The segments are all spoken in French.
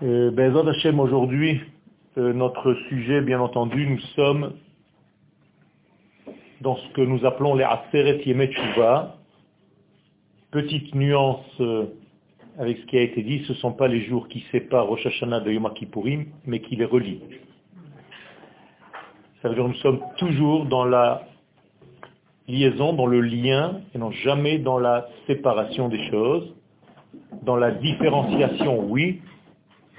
Euh, Bezod Hashem, aujourd'hui, euh, notre sujet, bien entendu, nous sommes dans ce que nous appelons les Aseret Yemet Shuvah. Petite nuance euh, avec ce qui a été dit, ce ne sont pas les jours qui séparent Rosh Hashanah de Yom Kippourim, mais qui les relient. Ça veut dire que nous sommes toujours dans la liaison, dans le lien, et non jamais dans la séparation des choses. Dans la différenciation, oui,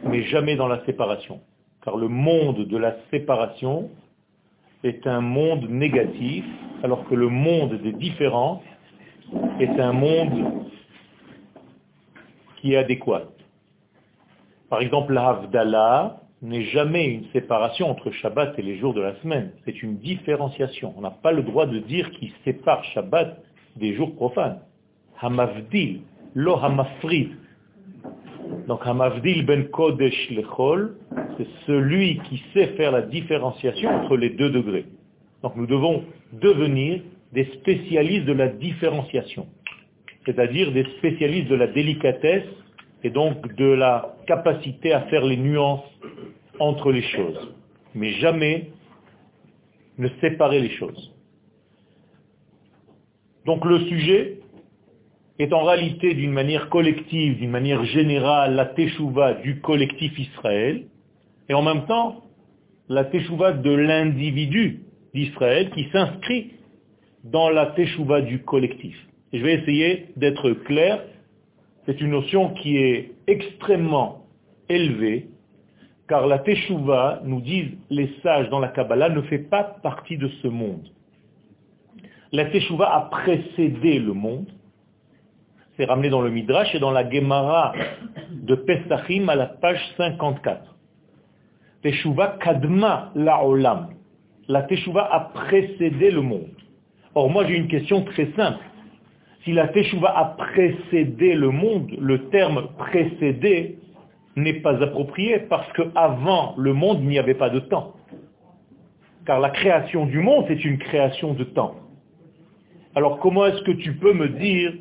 mais jamais dans la séparation. Car le monde de la séparation est un monde négatif, alors que le monde des différences est un monde qui est adéquat. Par exemple, la Havdalah n'est jamais une séparation entre Shabbat et les jours de la semaine. C'est une différenciation. On n'a pas le droit de dire qu'il sépare Shabbat des jours profanes. Hamavdil, lo hamafrid. Donc Hamavdil ben Kodesh lechol, c'est celui qui sait faire la différenciation entre les deux degrés. Donc nous devons devenir des spécialistes de la différenciation, c'est-à-dire des spécialistes de la délicatesse et donc de la capacité à faire les nuances entre les choses, mais jamais ne séparer les choses. Donc le sujet est en réalité d'une manière collective, d'une manière générale, la teshuva du collectif Israël, et en même temps la teshuva de l'individu d'Israël qui s'inscrit dans la teshuva du collectif. Et je vais essayer d'être clair, c'est une notion qui est extrêmement élevée, car la teshuva, nous disent les sages dans la Kabbalah, ne fait pas partie de ce monde. La teshuva a précédé le monde, c'est ramené dans le Midrash et dans la Gemara de Pesachim à la page 54. Teshuva kadma la'olam. La teshuva a précédé le monde. Or, moi j'ai une question très simple. Si la teshuva a précédé le monde, le terme précédé n'est pas approprié parce qu'avant le monde, il n'y avait pas de temps. Car la création du monde, c'est une création de temps. Alors comment est-ce que tu peux me dire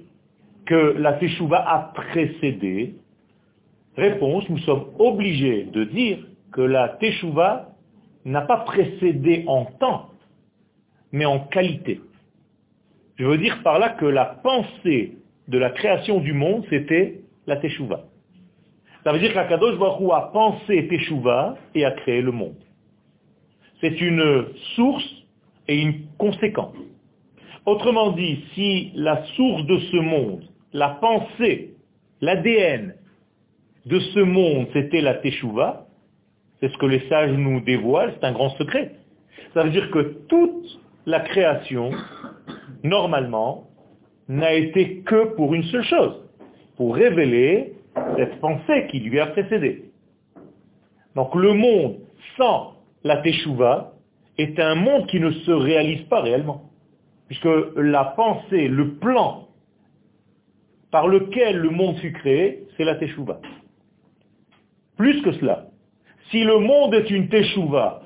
que la teshuva a précédé Réponse, nous sommes obligés de dire que la teshuva n'a pas précédé en temps, mais en qualité. Je veux dire par là que la pensée de la création du monde, c'était la teshuva. Ça veut dire qu'Akadosh Baruch a pensé teshuva et a créé le monde. C'est une source et une conséquence. Autrement dit, si la source de ce monde la pensée, l'ADN de ce monde, c'était la Teshuvah, c'est ce que les sages nous dévoilent, c'est un grand secret. Ça veut dire que toute la création, normalement, n'a été que pour une seule chose, pour révéler cette pensée qui lui a précédé. Donc le monde sans la Teshuvah est un monde qui ne se réalise pas réellement. Puisque la pensée, le plan par lequel le monde fut créé, c'est la Teshuvah. Plus que cela, si le monde est une Teshuvah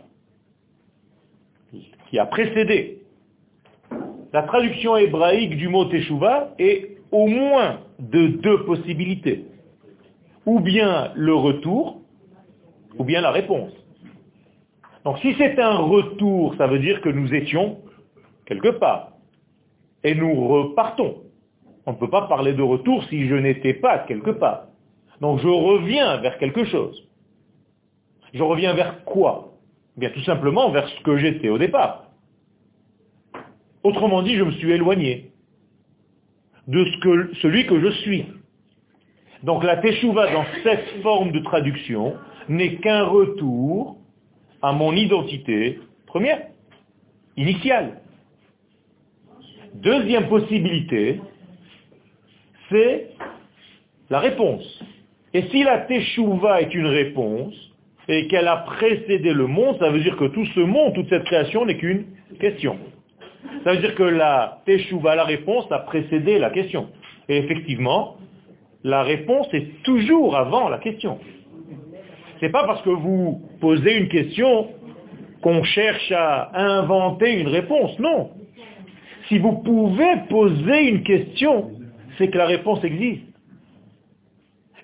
qui a précédé, la traduction hébraïque du mot Teshuvah est au moins de deux possibilités. Ou bien le retour, ou bien la réponse. Donc si c'est un retour, ça veut dire que nous étions quelque part. Et nous repartons. On ne peut pas parler de retour si je n'étais pas quelque part. Donc je reviens vers quelque chose. Je reviens vers quoi? Bien tout simplement vers ce que j'étais au départ. Autrement dit, je me suis éloigné de ce que, celui que je suis. Donc la teshuva dans cette forme de traduction n'est qu'un retour à mon identité première, initiale. Deuxième possibilité, la réponse. Et si la teshuva est une réponse, et qu'elle a précédé le monde, ça veut dire que tout ce monde, toute cette création n'est qu'une question. Ça veut dire que la teshuva, la réponse, a précédé la question. Et effectivement, la réponse est toujours avant la question. C'est pas parce que vous posez une question qu'on cherche à inventer une réponse, non. Si vous pouvez poser une question, c'est que la réponse existe.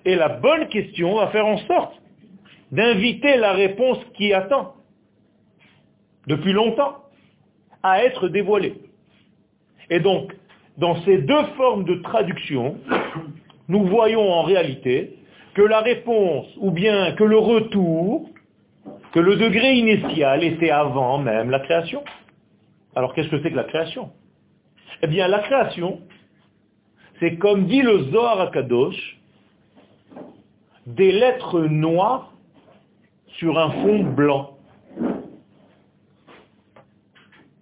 Et la bonne question va faire en sorte d'inviter la réponse qui attend, depuis longtemps, à être dévoilée. Et donc, dans ces deux formes de traduction, nous voyons en réalité que la réponse, ou bien que le retour, que le degré initial était avant même la création. Alors qu'est-ce que c'est que la création? Eh bien la création, c'est comme dit le Zohar Akadosh, des lettres noires sur un fond blanc.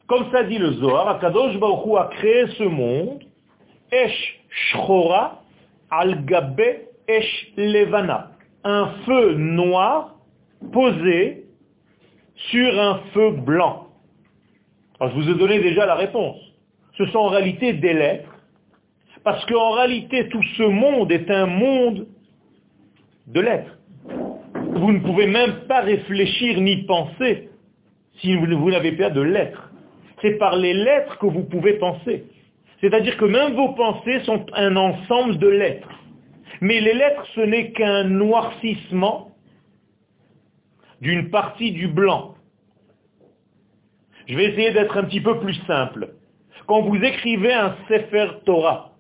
Comme ça dit le Zohar, Akadosh Baruch a créé ce monde, Esh Shchora al Gabe Esh Levana, un feu noir posé sur un feu blanc. Alors, je vous ai donné déjà la réponse. Ce sont en réalité des lettres, parce qu'en réalité tout ce monde est un monde de lettres. Vous ne pouvez même pas réfléchir ni penser si vous n'avez pas de lettres. C'est par les lettres que vous pouvez penser. C'est-à-dire que même vos pensées sont un ensemble de lettres. Mais les lettres, ce n'est qu'un noircissement d'une partie du blanc. Je vais essayer d'être un petit peu plus simple. Quand vous écrivez un Sefer Torah,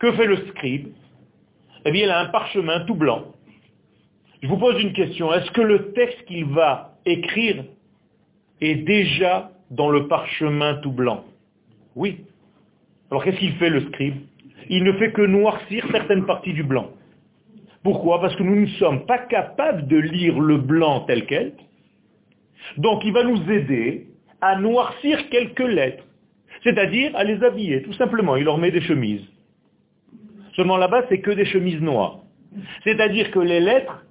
que fait le scribe? Eh bien, il a un parchemin tout blanc. Je vous pose une question. Est-ce que le texte qu'il va écrire est déjà dans le parchemin tout blanc? Oui. Alors qu'est-ce qu'il fait le scribe? Il ne fait que noircir certaines parties du blanc. Pourquoi? Parce que nous ne sommes pas capables de lire le blanc tel quel. Donc il va nous aider à noircir quelques lettres, c'est-à-dire à les habiller, tout simplement. Il leur met des chemises. Seulement là-bas, c'est que des chemises noires. C'est-à-dire que les lettres,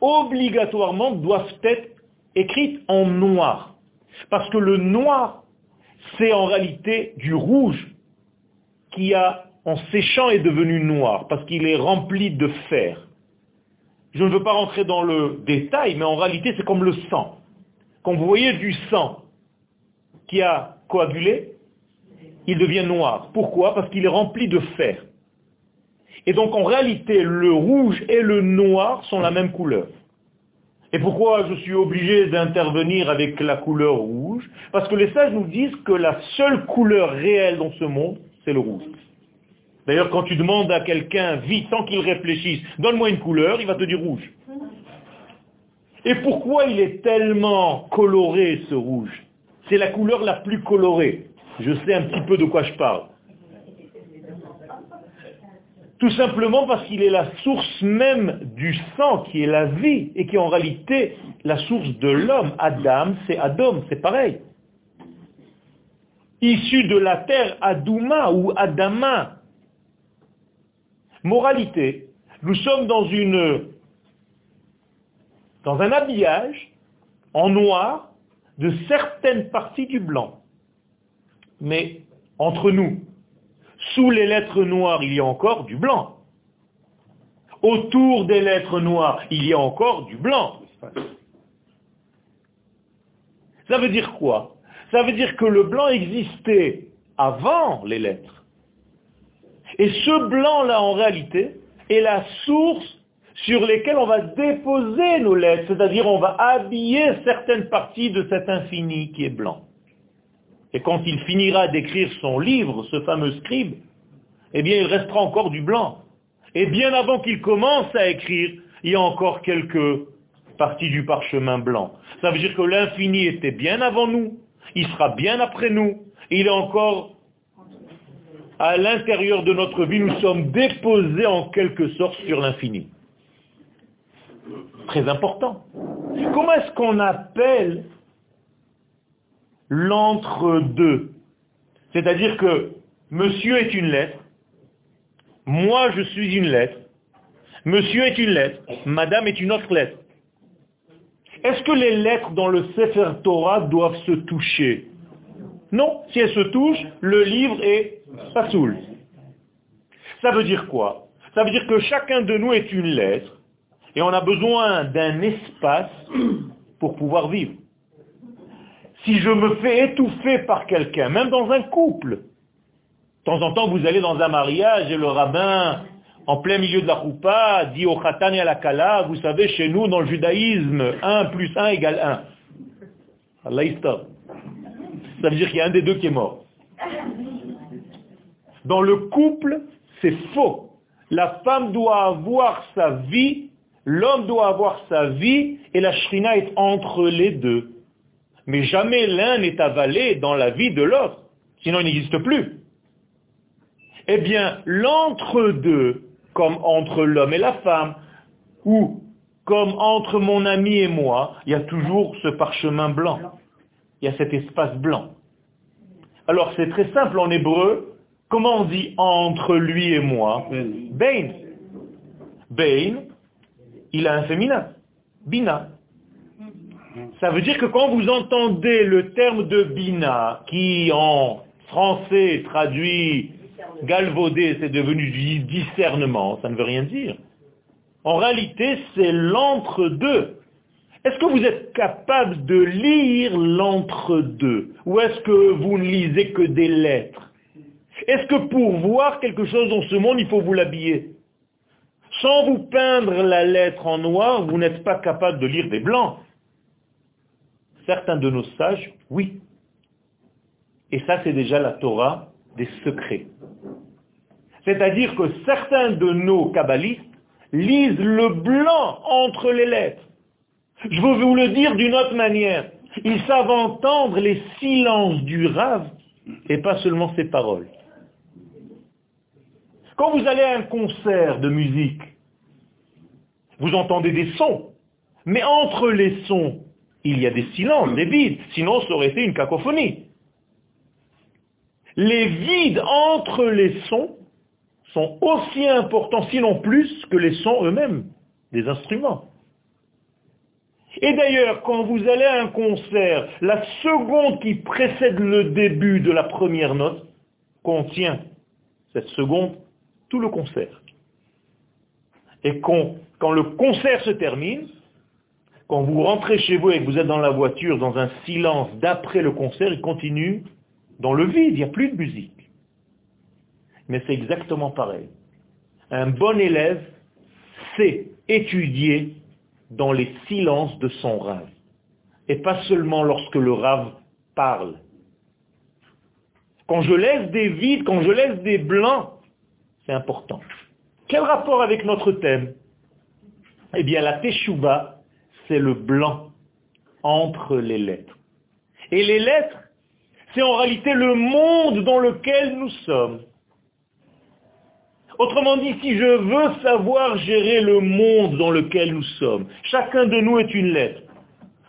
obligatoirement, doivent être écrites en noir. Parce que le noir, c'est en réalité du rouge qui a, en séchant, est devenu noir, parce qu'il est rempli de fer. Je ne veux pas rentrer dans le détail, mais en réalité, c'est comme le sang. Quand vous voyez du sang qui a coagulé, il devient noir. Pourquoi? Parce qu'il est rempli de fer. Et donc en réalité, le rouge et le noir sont la même couleur. Et pourquoi je suis obligé d'intervenir avec la couleur rouge? Parce que les sages nous disent que la seule couleur réelle dans ce monde, c'est le rouge. D'ailleurs, quand tu demandes à quelqu'un, vite, sans qu'il réfléchisse, donne-moi une couleur, il va te dire rouge. Et pourquoi il est tellement coloré, ce rouge? C'est la couleur la plus colorée. Je sais un petit peu de quoi je parle. Tout simplement parce qu'il est la source même du sang qui est la vie et qui est en réalité la source de l'homme. Adam, c'est Adam, c'est pareil. Issu de la terre Adouma ou Adama, Moralité, nous sommes dans une dans un habillage en noir de certaines parties du blanc. Mais entre nous, sous les lettres noires, il y a encore du blanc. Autour des lettres noires, il y a encore du blanc. Ça veut dire quoi? Ça veut dire que le blanc existait avant les lettres. Et ce blanc-là, en réalité, est la source sur laquelle on va déposer nos lettres, c'est-à-dire on va habiller certaines parties de cet infini qui est blanc. Et quand il finira d'écrire son livre, ce fameux scribe, eh bien il restera encore du blanc. Et bien avant qu'il commence à écrire, il y a encore quelques parties du parchemin blanc. Ça veut dire que l'infini était bien avant nous, il sera bien après nous, il est encore à l'intérieur de notre vie, nous sommes déposés en quelque sorte sur l'infini. Très important. Comment est-ce qu'on appelle l'entre-deux C'est-à-dire que monsieur est une lettre, moi je suis une lettre, monsieur est une lettre, madame est une autre lettre. Est-ce que les lettres dans le Sefer Torah doivent se toucher? Non, si elles se touchent, le livre est Pasoul. Ça veut dire quoi? Ça veut dire que chacun de nous est une lettre et on a besoin d'un espace pour pouvoir vivre. Si je me fais étouffer par quelqu'un, même dans un couple, de temps en temps vous allez dans un mariage et le rabbin en plein milieu de la roupa, dit au khatan et à la kala, vous savez, chez nous, dans le judaïsme, 1 plus 1 égale 1. Allah stop. Ça veut dire qu'il y a un des deux qui est mort. Dans le couple, c'est faux. La femme doit avoir sa vie, l'homme doit avoir sa vie, et la shrina est entre les deux. Mais jamais l'un n'est avalé dans la vie de l'autre, sinon il n'existe plus. Eh bien, l'entre-deux, comme entre l'homme et la femme, ou comme entre mon ami et moi, il y a toujours ce parchemin blanc. Il y a cet espace blanc. Alors c'est très simple en hébreu. Comment on dit entre lui et moi? Bain. Bain, il a un féminin. Bina. Ça veut dire que quand vous entendez le terme de bina, qui en français traduit galvaudé, c'est devenu discernement, ça ne veut rien dire. En réalité, c'est l'entre-deux. Est-ce que vous êtes capable de lire l'entre-deux? Ou est-ce que vous ne lisez que des lettres? Est-ce que pour voir quelque chose dans ce monde, il faut vous l'habiller? Sans vous peindre la lettre en noir, vous n'êtes pas capable de lire des blancs. Certains de nos sages, oui. Et ça, c'est déjà la Torah des secrets. C'est-à-dire que certains de nos kabbalistes lisent le blanc entre les lettres. Je veux vous le dire d'une autre manière. Ils savent entendre les silences du rave et pas seulement ses paroles. Quand vous allez à un concert de musique, vous entendez des sons, mais entre les sons, il y a des silences, des vides, sinon ça aurait été une cacophonie. Les vides entre les sons sont aussi importants, sinon plus, que les sons eux-mêmes, des instruments. Et d'ailleurs, quand vous allez à un concert, la seconde qui précède le début de la première note contient, cette seconde, tout le concert. Et quand, quand le concert se termine, quand vous rentrez chez vous et que vous êtes dans la voiture, dans un silence d'après le concert, il continue dans le vide, il n'y a plus de musique. Mais c'est exactement pareil. Un bon élève sait étudier dans les silences de son rave. Et pas seulement lorsque le rave parle. Quand je laisse des vides, quand je laisse des blancs, c'est important. Quel rapport avec notre thème? Eh bien, la teshuva, c'est le blanc entre les lettres. Et les lettres, c'est en réalité le monde dans lequel nous sommes. Autrement dit, si je veux savoir gérer le monde dans lequel nous sommes, chacun de nous est une lettre.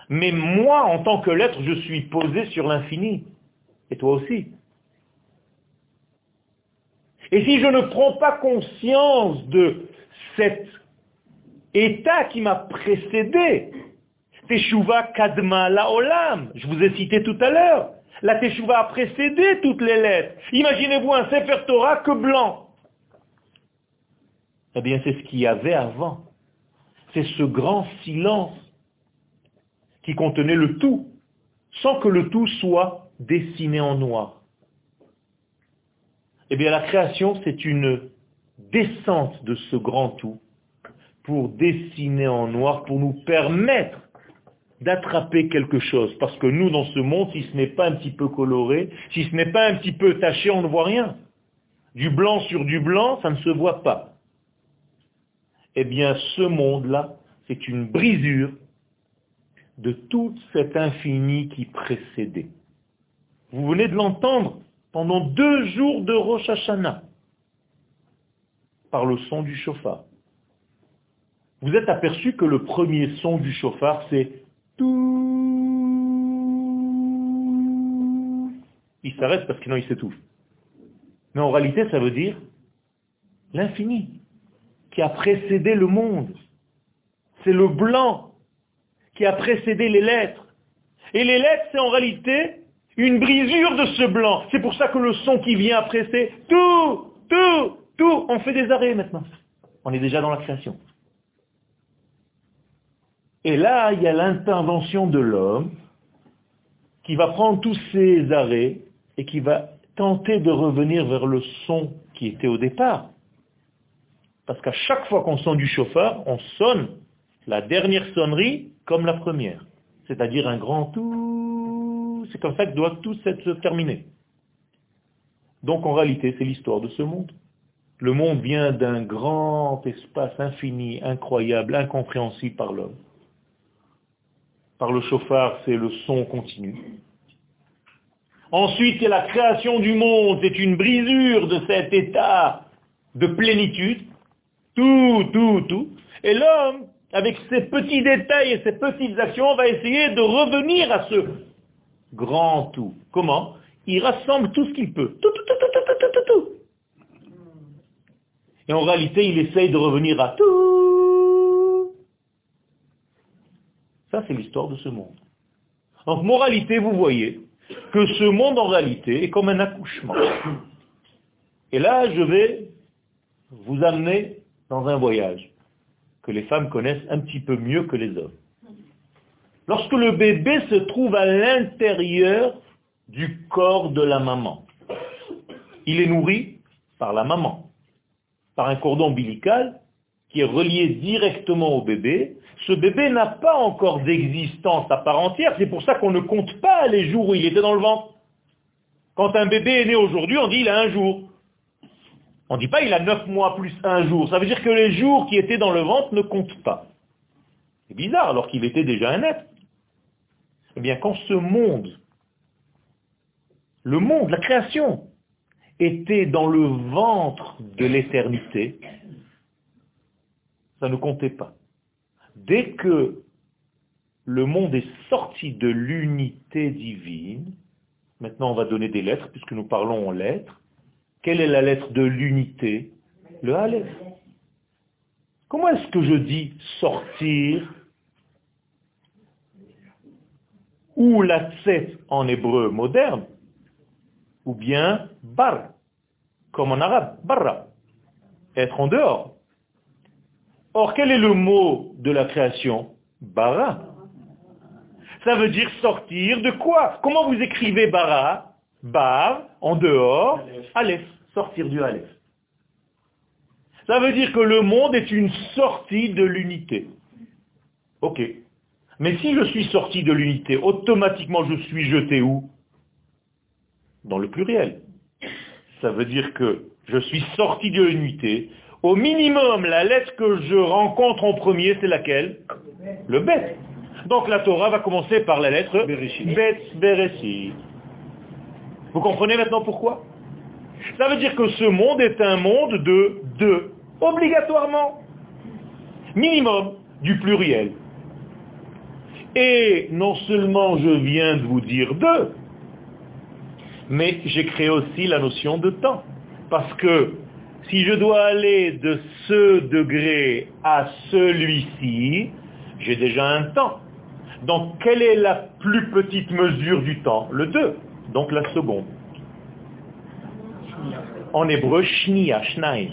Mais moi, en tant que lettre, je suis posé sur l'infini. Et toi aussi. Et si je ne prends pas conscience de cet état qui m'a précédé, Teshuva Kadma Laolam, je vous ai cité tout à l'heure, la Teshuva a précédé toutes les lettres. Imaginez-vous un Sefer Torah que blanc. Eh bien, c'est ce qu'il y avait avant. C'est ce grand silence qui contenait le tout, sans que le tout soit dessiné en noir. Eh bien, la création, c'est une descente de ce grand tout pour dessiner en noir, pour nous permettre d'attraper quelque chose. Parce que nous, dans ce monde, si ce n'est pas un petit peu coloré, si ce n'est pas un petit peu taché, on ne voit rien. Du blanc sur du blanc, ça ne se voit pas. Eh bien, ce monde-là, c'est une brisure de tout cet infini qui précédait. Vous venez de l'entendre pendant deux jours de Rosh Hashanah par le son du chauffard. Vous êtes aperçu que le premier son du chauffard, c'est tout. Il s'arrête parce que sinon il s'étouffe. Mais en réalité, ça veut dire l'infini qui a précédé le monde. C'est le blanc qui a précédé les lettres. Et les lettres, c'est en réalité une brisure de ce blanc. C'est pour ça que le son qui vient après, c'est tout, tout, tout. On fait des arrêts maintenant. On est déjà dans la création. Et là, il y a l'intervention de l'homme qui va prendre tous ces arrêts et qui va tenter de revenir vers le son qui était au départ. Parce qu'à chaque fois qu'on sonne du chauffeur, on sonne la dernière sonnerie comme la première. C'est-à-dire un grand tout. C'est comme ça que doit tout se terminer. Donc en réalité, c'est l'histoire de ce monde. Le monde vient d'un grand espace infini, incroyable, incompréhensible par l'homme. Par le chauffard, c'est le son continu. Ensuite, c'est la création du monde, c'est une brisure de cet état de plénitude. Tout, tout, tout. Et l'homme, avec ses petits détails et ses petites actions, va essayer de revenir à ce grand tout. Comment? Il rassemble tout ce qu'il peut. Tout, tout, tout, tout, tout, tout, tout, tout. Et en réalité, il essaye de revenir à tout. Ça, c'est l'histoire de ce monde. En moralité, vous voyez que ce monde, en réalité, est comme un accouchement. Et là, je vais vous amener dans un voyage que les femmes connaissent un petit peu mieux que les hommes. Lorsque le bébé se trouve à l'intérieur du corps de la maman, il est nourri par la maman par un cordon ombilical qui est relié directement au bébé. Ce bébé n'a pas encore d'existence à part entière. C'est pour ça qu'on ne compte pas les jours où il était dans le ventre. Quand un bébé est né aujourd'hui, on dit il a un jour. On ne dit pas il a neuf mois plus un jour. Ça veut dire que les jours qui étaient dans le ventre ne comptent pas. C'est bizarre alors qu'il était déjà un être. Eh bien, quand ce monde, le monde, la création, était dans le ventre de l'éternité, ça ne comptait pas. Dès que le monde est sorti de l'unité divine, maintenant on va donner des lettres, puisque nous parlons en lettres, quelle est la lettre de l'unité? Le Aleph. Comment est-ce que je dis sortir ou la tset en hébreu moderne ou bien bar, comme en arabe, barra, être en dehors? Or, quel est le mot de la création? Bara. Ça veut dire sortir de quoi? Comment vous écrivez bara? Bar, en dehors, Aleph, sortir du Aleph. Ça veut dire que le monde est une sortie de l'unité. Ok. Mais si je suis sorti de l'unité, automatiquement je suis jeté où? Dans le pluriel. Ça veut dire que je suis sorti de l'unité. Au minimum, la lettre que je rencontre en premier, c'est laquelle? Le bet. Donc la Torah va commencer par la lettre Bet Bereshit. Vous comprenez maintenant pourquoi? Ça veut dire que ce monde est un monde de deux, obligatoirement. Minimum du pluriel. Et non seulement je viens de vous dire deux, mais j'ai créé aussi la notion de temps. Parce que si je dois aller de ce degré à celui-ci, j'ai déjà un temps. Donc quelle est la plus petite mesure du temps? Le 2, donc la seconde. En hébreu, shnia, shnaim.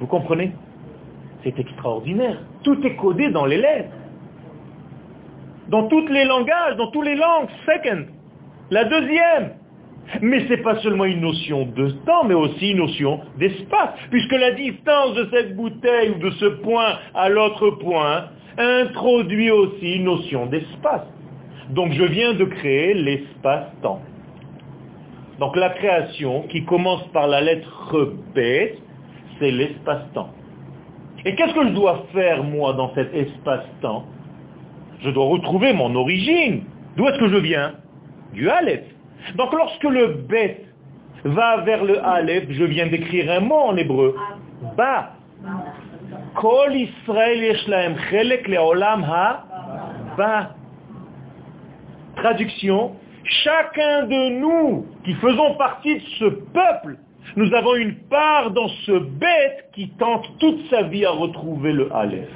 Vous comprenez? C'est extraordinaire. Tout est codé dans les lettres. Dans tous les langages, dans toutes les langues. Second. La deuxième. Mais ce n'est pas seulement une notion de temps, mais aussi une notion d'espace, puisque la distance de cette bouteille ou de ce point à l'autre point introduit aussi une notion d'espace. Donc je viens de créer l'espace-temps. Donc la création, qui commence par la lettre B, c'est l'espace-temps. Et qu'est-ce que je dois faire, moi, dans cet espace-temps? Je dois retrouver mon origine. D'où est-ce que je viens? Du Aleph. Donc lorsque le bet va vers le Aleph, je viens d'écrire un mot en hébreu. Ba. Kol Israël chelek ha ba. Traduction. Chacun de nous qui faisons partie de ce peuple, nous avons une part dans ce bête qui tente toute sa vie à retrouver le Aleph.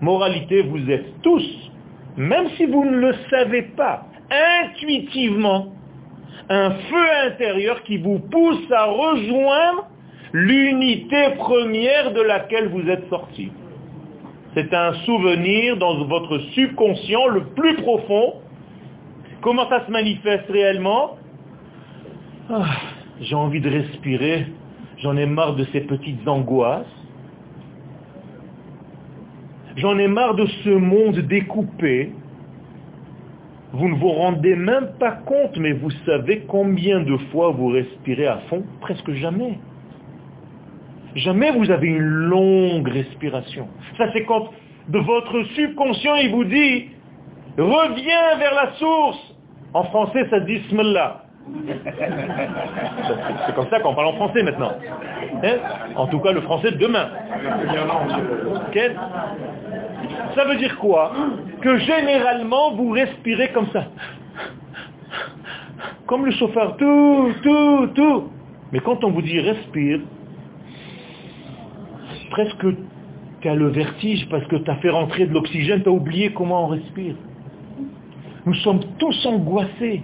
Moralité, vous êtes tous, même si vous ne le savez pas, intuitivement un feu intérieur qui vous pousse à rejoindre l'unité première de laquelle vous êtes sorti. C'est un souvenir dans votre subconscient le plus profond. Comment ça se manifeste réellement? Ah, J'ai envie de respirer, J'en ai marre de ces petites angoisses. J'en ai marre de ce monde découpé. Vous ne vous rendez même pas compte, mais vous savez combien de fois vous respirez à fond? Presque jamais. Jamais vous avez une longue respiration. Ça c'est quand de votre subconscient il vous dit, reviens vers la source. En français ça dit Smallah. C'est comme ça qu'on parle en français maintenant. Hein? En tout cas le français de demain. Ça veut dire quoi? Que généralement vous respirez comme ça. Comme le chauffeur, tout, tout, tout. Mais quand on vous dit respire, presque tu as le vertige parce que tu as fait rentrer de l'oxygène, tu as oublié comment on respire. Nous sommes tous angoissés.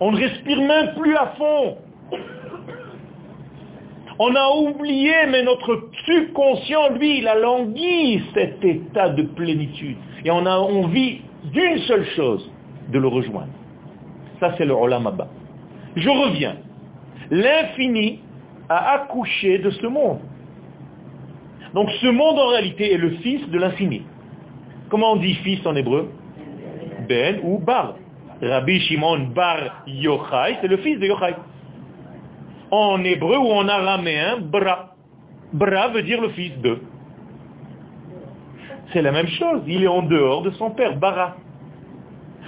On ne respire même plus à fond. On a oublié, mais notre subconscient, lui, il a langui cet état de plénitude. Et on a envie d'une seule chose, de le rejoindre. Ça, c'est le Olam. Je reviens. L'infini a accouché de ce monde. Donc ce monde en réalité est le fils de l'infini. Comment on dit fils en hébreu? Ben ou Bar. Rabbi Shimon Bar Yochai, c'est le fils de Yochai. En hébreu ou en araméen, Bra. Bra veut dire le fils de. C'est la même chose, il est en dehors de son père, Bara.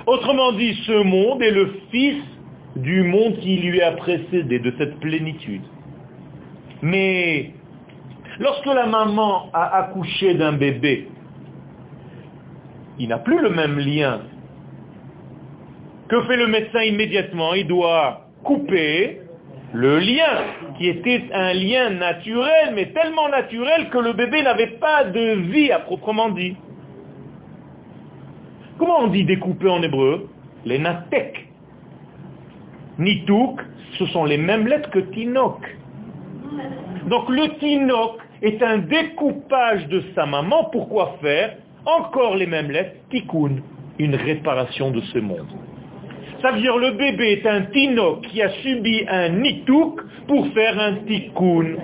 Autrement dit, ce monde est le fils du monde qui lui a précédé, de cette plénitude. Mais Lorsque la maman a accouché d'un bébé, il n'a plus le même lien. Que fait le médecin immédiatement? Il doit couper le lien, qui était un lien naturel, mais tellement naturel que le bébé n'avait pas de vie à proprement dit. Comment on dit découper en hébreu? Les natek. Nitouk, ce sont les mêmes lettres que tinok. Donc le tinok est un découpage de sa maman. Pourquoi faire Encore les mêmes lettres, tikkun, une réparation de ce monde. Ça veut dire le bébé est un tino qui a subi un nitouk pour faire un tikkun.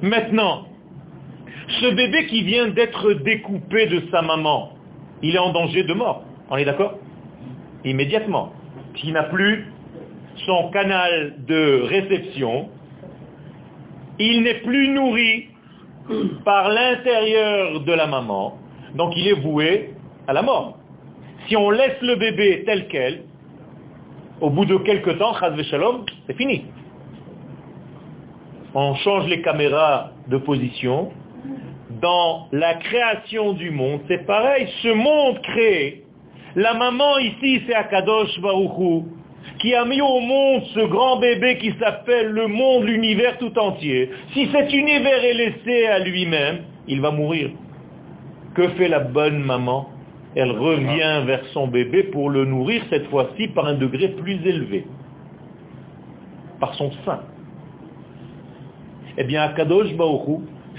Maintenant, ce bébé qui vient d'être découpé de sa maman, il est en danger de mort. On est d'accord? Immédiatement. S'il n'a plus son canal de réception, il n'est plus nourri par l'intérieur de la maman, donc il est voué à la mort. Si on laisse le bébé tel quel, au bout de quelques temps, shalom, c'est fini. On change les caméras de position. Dans la création du monde, c'est pareil. Ce monde créé, la maman ici, c'est Akadosh Baruchou qui a mis au monde ce grand bébé qui s'appelle le monde, l'univers tout entier, si cet univers est laissé à lui-même, il va mourir. Que fait la bonne maman? Elle revient vers son bébé pour le nourrir, cette fois-ci par un degré plus élevé, par son sein. Eh bien, Akadosh Baoru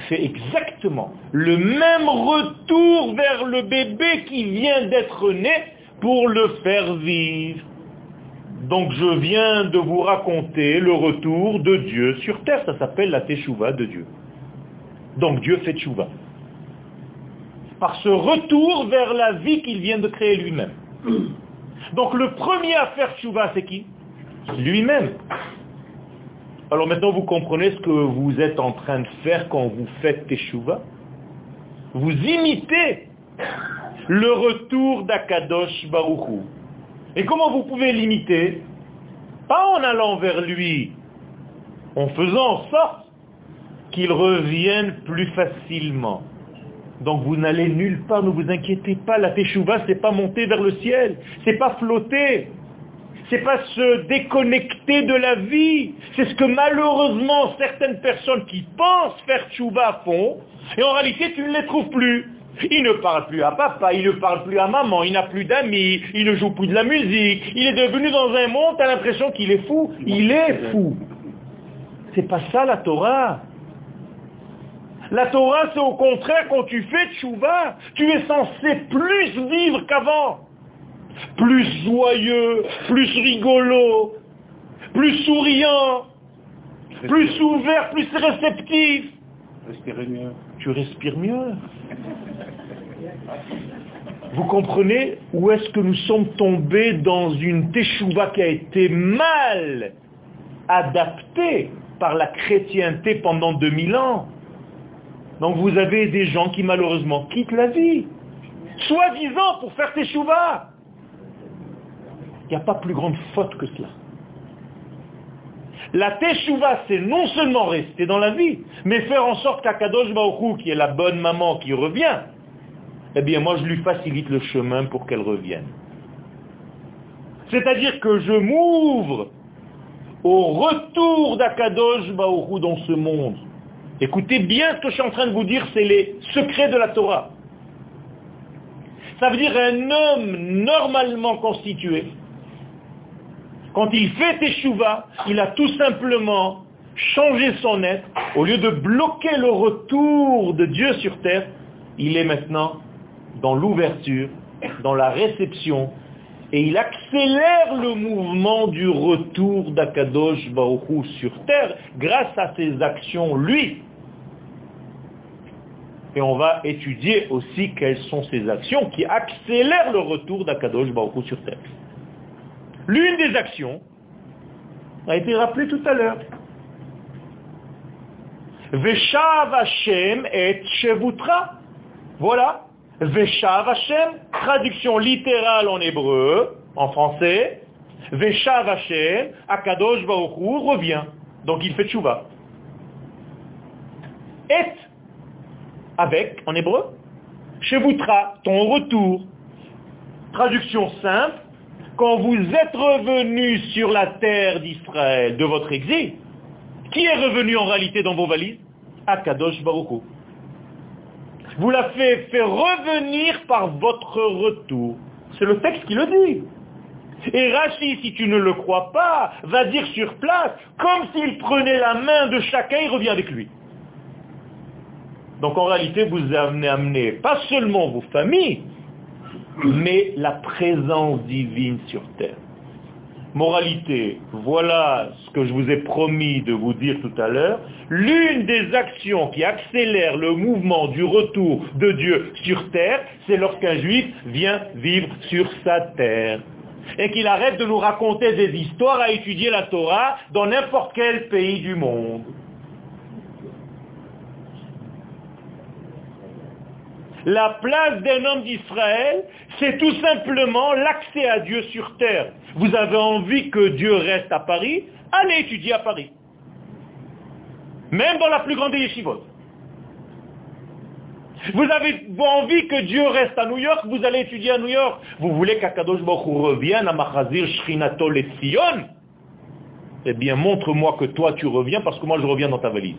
fait exactement le même retour vers le bébé qui vient d'être né pour le faire vivre. Donc je viens de vous raconter le retour de Dieu sur terre. Ça s'appelle la Teshuvah de Dieu. Donc Dieu fait Teshuvah. Par ce retour vers la vie qu'il vient de créer lui-même. Donc le premier à faire Teshuvah, c'est qui? Lui-même. Alors maintenant vous comprenez ce que vous êtes en train de faire quand vous faites Teshuvah Vous imitez le retour d'Akadosh Baruchou. Et comment vous pouvez l'imiter? Pas en allant vers lui, en faisant en sorte qu'il revienne plus facilement. Donc vous n'allez nulle part, ne vous inquiétez pas, la teshuva, c'est pas monter vers le ciel, c'est pas flotter, c'est pas se déconnecter de la vie. C'est ce que malheureusement certaines personnes qui pensent faire tchouva font, et en réalité tu ne les trouves plus. Il ne parle plus à papa, il ne parle plus à maman, il n'a plus d'amis, il ne joue plus de la musique, il est devenu dans un monde, tu as l'impression qu'il est fou. Il est fou. C'est pas ça la Torah. La Torah, c'est au contraire, quand tu fais tchouva, tu es censé plus vivre qu'avant. Plus joyeux, plus rigolo, plus souriant, plus ouvert, plus réceptif. Respirer mieux. Tu respires mieux. Vous comprenez où est-ce que nous sommes tombés dans une teshuva qui a été mal adaptée par la chrétienté pendant 2000 ans? Donc vous avez des gens qui malheureusement quittent la vie, soi-disant pour faire teshuva. Il n'y a pas plus grande faute que cela. La teshuva, c'est non seulement rester dans la vie, mais faire en sorte qu'Akadosh Baruch qui est la bonne maman qui revient, eh bien moi je lui facilite le chemin pour qu'elle revienne. C'est-à-dire que je m'ouvre au retour d'Akadosh Baruch dans ce monde. Écoutez bien ce que je suis en train de vous dire, c'est les secrets de la Torah. Ça veut dire un homme normalement constitué, quand il fait Teshuva, il a tout simplement changé son être. Au lieu de bloquer le retour de Dieu sur terre, il est maintenant dans l'ouverture, dans la réception, et il accélère le mouvement du retour d'Akadosh Baruchou sur terre grâce à ses actions, lui. Et on va étudier aussi quelles sont ces actions qui accélèrent le retour d'Akadosh Baruchou sur terre. L'une des actions a été rappelée tout à l'heure. Veshav Hashem et Shevutra. Voilà. Veshav Hashem, traduction littérale en hébreu, en français. Veshav Hashem, Akadosh Baruchu revient. Donc il fait tchouva. Et, avec, en hébreu, Shevutra, ton retour. Traduction simple, quand vous êtes revenu sur la terre d'Israël de votre exil, qui est revenu en réalité dans vos valises? Akadosh Baruch Vous l'avez fait revenir par votre retour. C'est le texte qui le dit. Et Rachid, si tu ne le crois pas, va dire sur place, comme s'il prenait la main de chacun, il revient avec lui. Donc en réalité, vous avez amené pas seulement vos familles, mais la présence divine sur terre. Moralité, voilà ce que je vous ai promis de vous dire tout à l'heure. L'une des actions qui accélère le mouvement du retour de Dieu sur terre, c'est lorsqu'un juif vient vivre sur sa terre. Et qu'il arrête de nous raconter des histoires à étudier la Torah dans n'importe quel pays du monde. La place d'un homme d'Israël, c'est tout simplement l'accès à Dieu sur terre. Vous avez envie que Dieu reste à Paris Allez étudier à Paris. Même dans la plus grande yeshivot. Vous avez envie que Dieu reste à New York, vous allez étudier à New York. Vous voulez qu'Akadosh Baruch revienne à Machazir Shrinatol et Sion Eh bien, montre-moi que toi tu reviens parce que moi je reviens dans ta valise.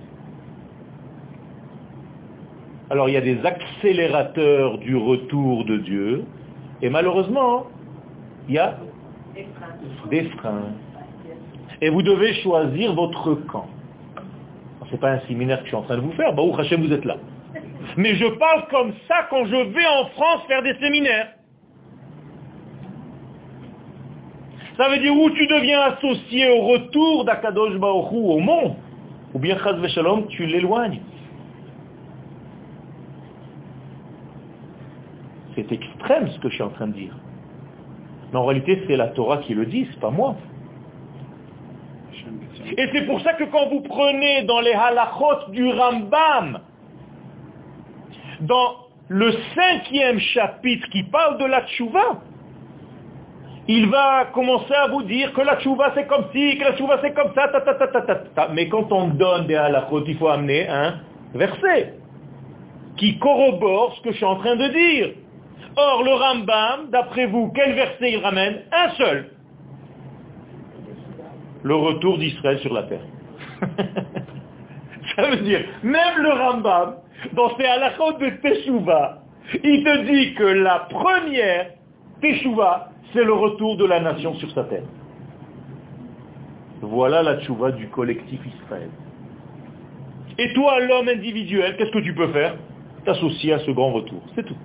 Alors il y a des accélérateurs du retour de Dieu, et malheureusement, il y a des freins. Et vous devez choisir votre camp. Ce n'est pas un séminaire que je suis en train de vous faire, bah, Hachem, vous êtes là. Mais je parle comme ça quand je vais en France faire des séminaires. Ça veut dire où tu deviens associé au retour d'Akadosh Baruch au monde, ou bien Chaz Shalom, tu l'éloignes. C'est extrême ce que je suis en train de dire. Mais en réalité, c'est la Torah qui le dit, c'est pas moi. Et c'est pour ça que quand vous prenez dans les halachot du Rambam, dans le cinquième chapitre qui parle de la tchouva, il va commencer à vous dire que la tchouva c'est comme ci, que la tchouva c'est comme ça, ta, ta, ta, ta, ta, Mais quand on donne des halachot, il faut amener un verset qui corrobore ce que je suis en train de dire. Or, le Rambam, d'après vous, quel verset il ramène Un seul. Le retour d'Israël sur la terre. Ça veut dire, même le Rambam, dans ses halachot de Teshuvah, il te dit que la première Teshuvah, c'est le retour de la nation sur sa terre. Voilà la Teshuvah du collectif Israël. Et toi, l'homme individuel, qu'est-ce que tu peux faire? T'associer à ce grand retour. C'est tout.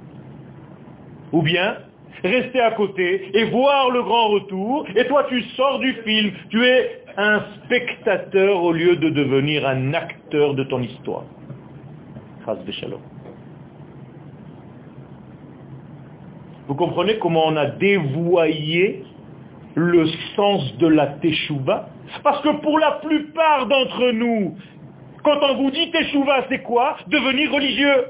Ou bien, rester à côté et voir le grand retour, et toi tu sors du film, tu es un spectateur au lieu de devenir un acteur de ton histoire. Vous comprenez comment on a dévoyé le sens de la teshuva? Parce que pour la plupart d'entre nous, quand on vous dit teshuva, c'est quoi? Devenir religieux.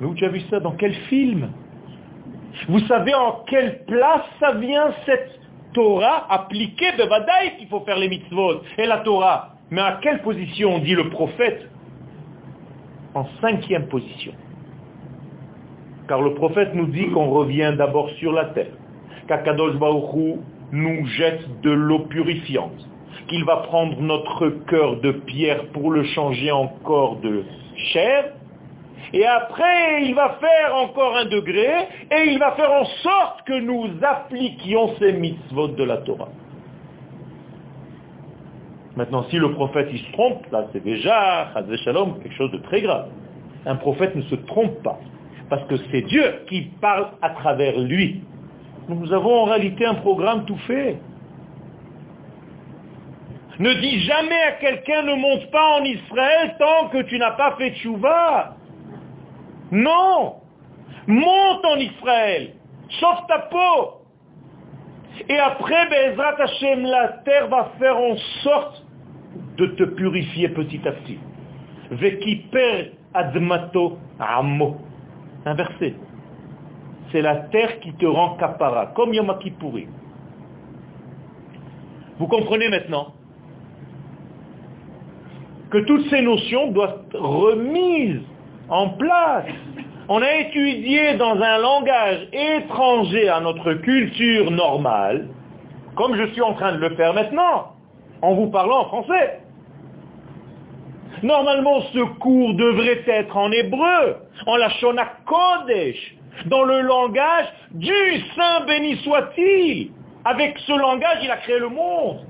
Mais où tu as vu ça Dans quel film? Vous savez en quelle place ça vient cette Torah appliquée de Badaï qu'il faut faire les mitzvot? Et la Torah. Mais à quelle position dit le prophète? En cinquième position. Car le prophète nous dit qu'on revient d'abord sur la terre, qu'Akadosh Baruch nous jette de l'eau purifiante, qu'il va prendre notre cœur de pierre pour le changer en corps de chair, et après, il va faire encore un degré, et il va faire en sorte que nous appliquions ces mitzvot de la Torah. Maintenant, si le prophète il se trompe, là c'est déjà, Shalom, quelque chose de très grave. Un prophète ne se trompe pas, parce que c'est Dieu qui parle à travers lui. Nous avons en réalité un programme tout fait. Ne dis jamais à quelqu'un ne monte pas en Israël tant que tu n'as pas fait tchouva. Non Monte en Israël Sauve ta peau Et après, Bezrat Hashem, la terre va faire en sorte de te purifier petit à petit. Vekiper admato amo. Inversé. C'est la terre qui te rend kapara, comme Yom Kippouri. Vous comprenez maintenant que toutes ces notions doivent être remises en place. On a étudié dans un langage étranger à notre culture normale, comme je suis en train de le faire maintenant, en vous parlant en français. Normalement, ce cours devrait être en hébreu, en la Shona Kodesh, dans le langage du Saint béni soit-il. Avec ce langage, il a créé le monde.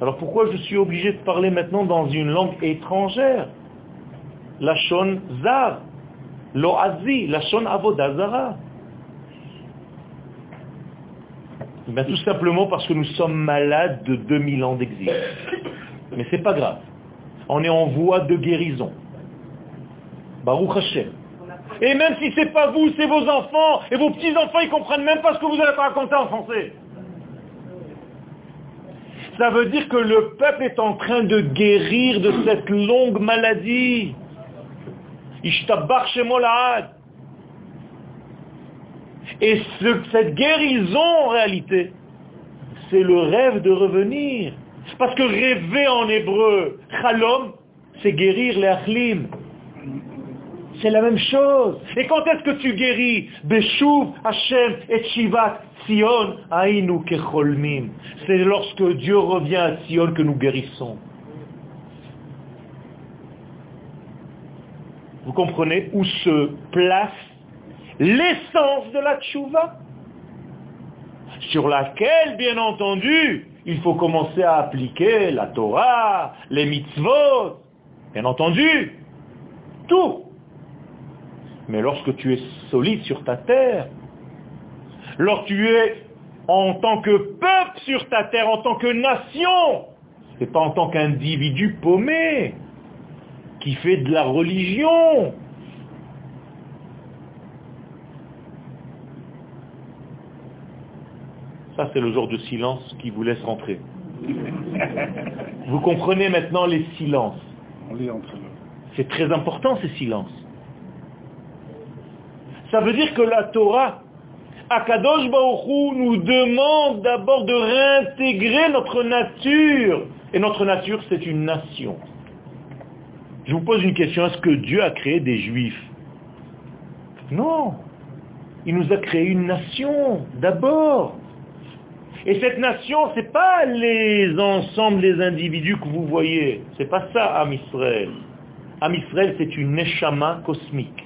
Alors pourquoi je suis obligé de parler maintenant dans une langue étrangère? Lachon Zar, Loazi, Lachon Avodazara. Ben, tout simplement parce que nous sommes malades de 2000 ans d'exil. Mais c'est pas grave. On est en voie de guérison. Baruch Hashem. Et même si c'est pas vous, c'est vos enfants, et vos petits-enfants, ils comprennent même pas ce que vous allez raconter en français. Ça veut dire que le peuple est en train de guérir de cette longue maladie. Et cette guérison, en réalité, c'est le rêve de revenir. Parce que rêver en hébreu, chalom, c'est guérir les achlim. C'est la même chose. Et quand est-ce que tu guéris? Beshuv, Hashem, et Shivat, Sion, Ainu Kecholmim. C'est lorsque Dieu revient à Sion que nous guérissons. Vous comprenez où se place l'essence de la tchouva? Sur laquelle, bien entendu, il faut commencer à appliquer la Torah, les mitzvot, bien entendu, tout. Mais lorsque tu es solide sur ta terre, lorsque tu es en tant que peuple sur ta terre, en tant que nation, et pas en tant qu'individu paumé, qui fait de la religion. Ça, c'est le genre de silence qui vous laisse rentrer. Vous comprenez maintenant les silences. C'est très important ces silences. Ça veut dire que la Torah, Akadosh Baruch nous demande d'abord de réintégrer notre nature. Et notre nature, c'est une nation. Je vous pose une question, est-ce que Dieu a créé des juifs? Non. Il nous a créé une nation, d'abord. Et cette nation, ce n'est pas les ensembles des individus que vous voyez. C'est pas ça, Am Israël. C'est une neshama cosmique.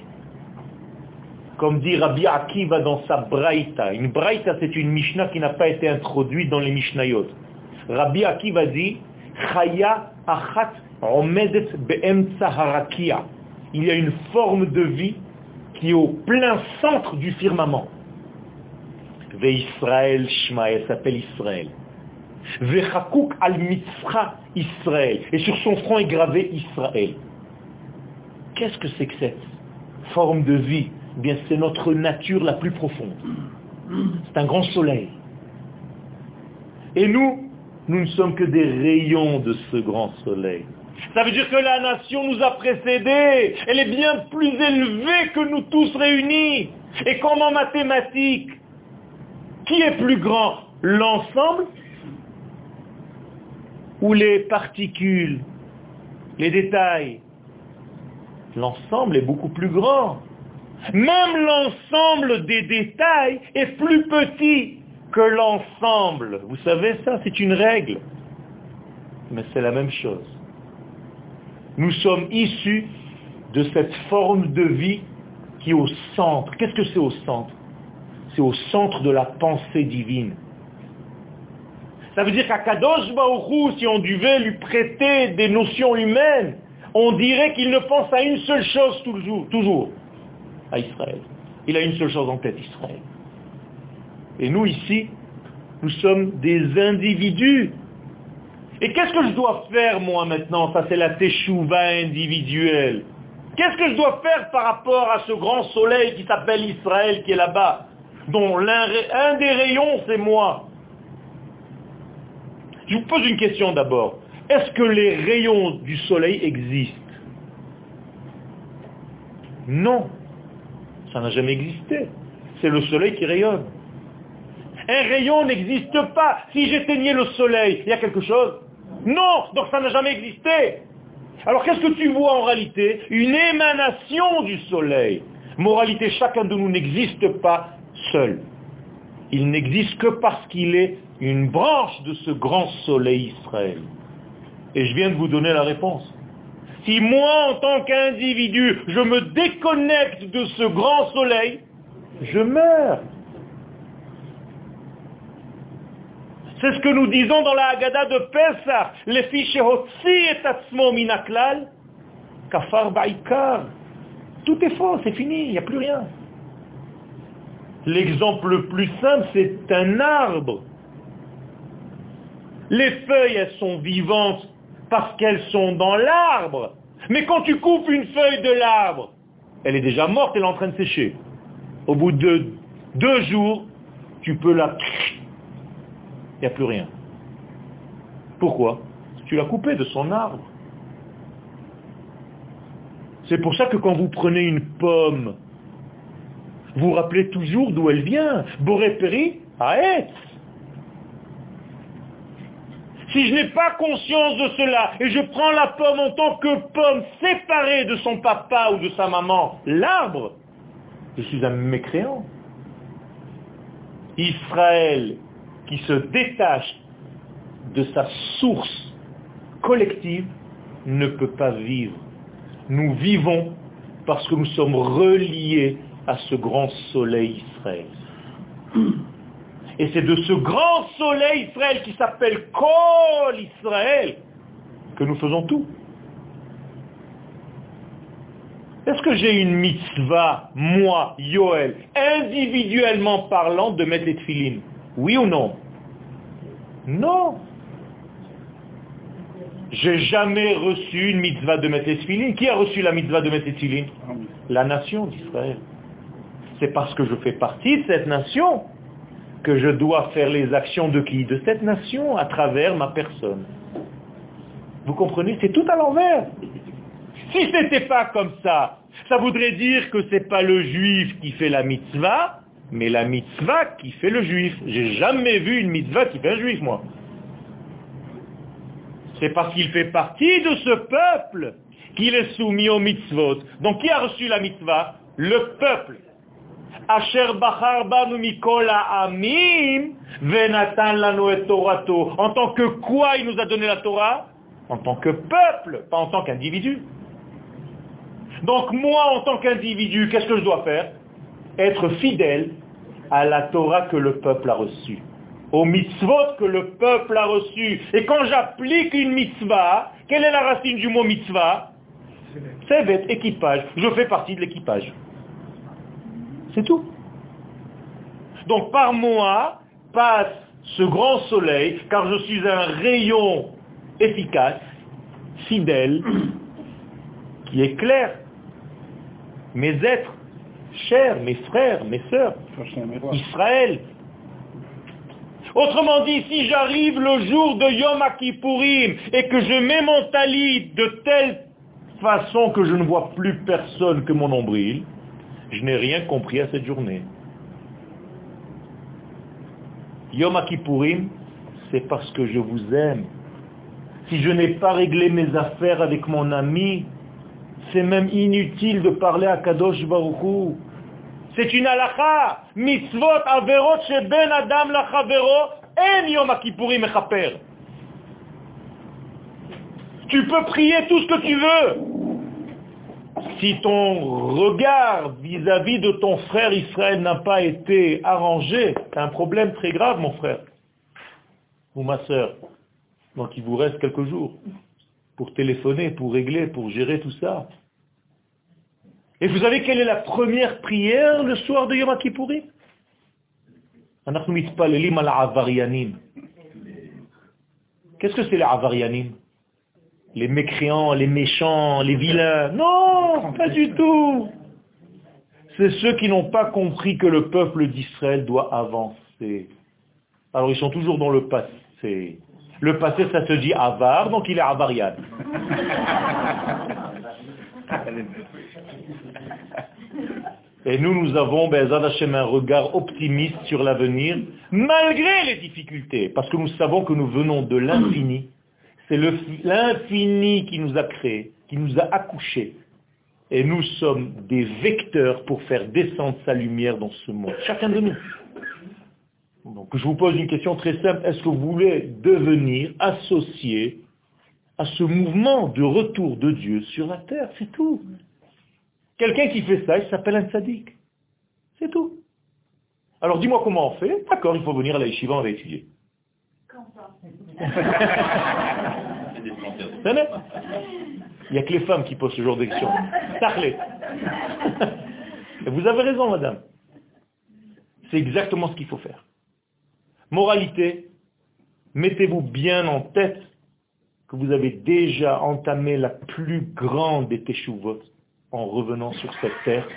Comme dit Rabbi Akiva dans sa Braïta. Une Braïta, c'est une Mishnah qui n'a pas été introduite dans les Mishnayot. Rabbi Akiva dit, Chaya achat il y a une forme de vie qui est au plein centre du firmament. Ve Israël s'appelle Israël. Vechakuk al mitzra Israël. Et sur son front est gravé Israël. Qu'est-ce que c'est que cette forme de vie? Eh Bien, c'est notre nature la plus profonde. C'est un grand soleil. Et nous, nous ne sommes que des rayons de ce grand soleil. Ça veut dire que la nation nous a précédés. Elle est bien plus élevée que nous tous réunis. Et comme en mathématiques, qui est plus grand L'ensemble ou les particules, les détails? L'ensemble est beaucoup plus grand. Même l'ensemble des détails est plus petit que l'ensemble. Vous savez ça, c'est une règle. Mais c'est la même chose. Nous sommes issus de cette forme de vie qui est au centre. Qu'est-ce que c'est au centre? C'est au centre de la pensée divine. Ça veut dire qu'à Kadosh Baruchou, si on devait lui prêter des notions humaines, on dirait qu'il ne pense à une seule chose toujours, à Israël. Il a une seule chose en tête, Israël. Et nous ici, nous sommes des individus. Et qu'est-ce que je dois faire moi maintenant? Ça c'est la teshuva individuelle. Qu'est-ce que je dois faire par rapport à ce grand soleil qui s'appelle Israël qui est là-bas? Dont un des rayons c'est moi Je vous pose une question d'abord. Est-ce que les rayons du soleil existent? Non. Ça n'a jamais existé. C'est le soleil qui rayonne. Un rayon n'existe pas. Si j'éteignais le soleil, il y a quelque chose? Non, donc ça n'a jamais existé. Alors qu'est-ce que tu vois en réalité? Une émanation du soleil. Moralité, chacun de nous n'existe pas seul. Il n'existe que parce qu'il est une branche de ce grand soleil Israël. Et je viens de vous donner la réponse. Si moi, en tant qu'individu, je me déconnecte de ce grand soleil, je meurs. C'est ce que nous disons dans la Haggadah de Pesach. Les fiches et minaklal, kafar baikar. Tout est faux, c'est fini, il n'y a plus rien. L'exemple le plus simple, c'est un arbre. Les feuilles, elles sont vivantes parce qu'elles sont dans l'arbre. Mais quand tu coupes une feuille de l'arbre, elle est déjà morte, elle est en train de sécher. Au bout de deux jours, tu peux la il n'y a plus rien. Pourquoi? Tu l'as coupé de son arbre. C'est pour ça que quand vous prenez une pomme, vous rappelez toujours d'où elle vient. Boré à Aetz. Si je n'ai pas conscience de cela et je prends la pomme en tant que pomme séparée de son papa ou de sa maman, l'arbre, je suis un mécréant. Israël qui se détache de sa source collective ne peut pas vivre. Nous vivons parce que nous sommes reliés à ce grand soleil Israël. Et c'est de ce grand soleil Israël qui s'appelle Kol Israël que nous faisons tout. Est-ce que j'ai une mitzvah, moi, Yoel, individuellement parlant, de mettre les tefilines? Oui ou non? Non. J'ai jamais reçu une mitzvah de mettre Qui a reçu la mitzvah de mettre La nation d'Israël. C'est parce que je fais partie de cette nation que je dois faire les actions de qui? De cette nation à travers ma personne. Vous comprenez? C'est tout à l'envers. Si ce n'était pas comme ça, ça voudrait dire que ce n'est pas le juif qui fait la mitzvah, mais la mitzvah qui fait le juif. J'ai jamais vu une mitzvah qui fait un juif, moi. C'est parce qu'il fait partie de ce peuple qu'il est soumis aux mitzvot. Donc qui a reçu la mitzvah? Le peuple. Asher amim torato. En tant que quoi il nous a donné la Torah? En tant que peuple, pas en tant qu'individu. Donc moi, en tant qu'individu, qu'est-ce que je dois faire? Être fidèle à la Torah que le peuple a reçue, aux mitzvot que le peuple a reçues. Et quand j'applique une mitzvah, quelle est la racine du mot mitzvah? C'est bête, équipage. Je fais partie de l'équipage. C'est tout. Donc par moi passe ce grand soleil, car je suis un rayon efficace, fidèle, qui éclaire mes êtres chers, mes frères, mes sœurs, Israël. Autrement dit, si j'arrive le jour de Yom Kippourim et que je mets mon talit de telle façon que je ne vois plus personne que mon nombril, je n'ai rien compris à cette journée. Yom Kippourim, c'est parce que je vous aime. Si je n'ai pas réglé mes affaires avec mon ami, c'est même inutile de parler à Kadosh Baruchou. C'est une halakha. Ben adam lachavero en Yom Kippourim echaper. Tu peux prier tout ce que tu veux. Si ton regard vis-à-vis de ton frère Israël n'a pas été arrangé, c'est un problème très grave, mon frère. Ou ma soeur. Donc il vous reste quelques jours pour téléphoner, pour régler, pour gérer tout ça. Et vous savez quelle est la première prière le soir de Yom Kippourim Qu'est-ce que c'est les avarianim les mécréants, les méchants, les vilains. Non, pas du tout. C'est ceux qui n'ont pas compris que le peuple d'Israël doit avancer. Alors ils sont toujours dans le passé. Le passé, ça se dit avare, donc il est avarian. Et nous, nous avons, ben, un regard optimiste sur l'avenir, malgré les difficultés, parce que nous savons que nous venons de l'infini, c'est l'infini qui nous a créés, qui nous a accouchés. Et nous sommes des vecteurs pour faire descendre sa lumière dans ce monde. Chacun de nous. Donc je vous pose une question très simple. Est-ce que vous voulez devenir associé à ce mouvement de retour de Dieu sur la terre C'est tout. Quelqu'un qui fait ça, il s'appelle un sadique. C'est tout. Alors dis-moi comment on fait. D'accord, il faut venir à la yeshiva, on va étudier. Il n'y a que les femmes qui posent ce genre de questions. Vous avez raison, madame. C'est exactement ce qu'il faut faire. Moralité, mettez-vous bien en tête que vous avez déjà entamé la plus grande des teshuvotes en revenant sur cette terre.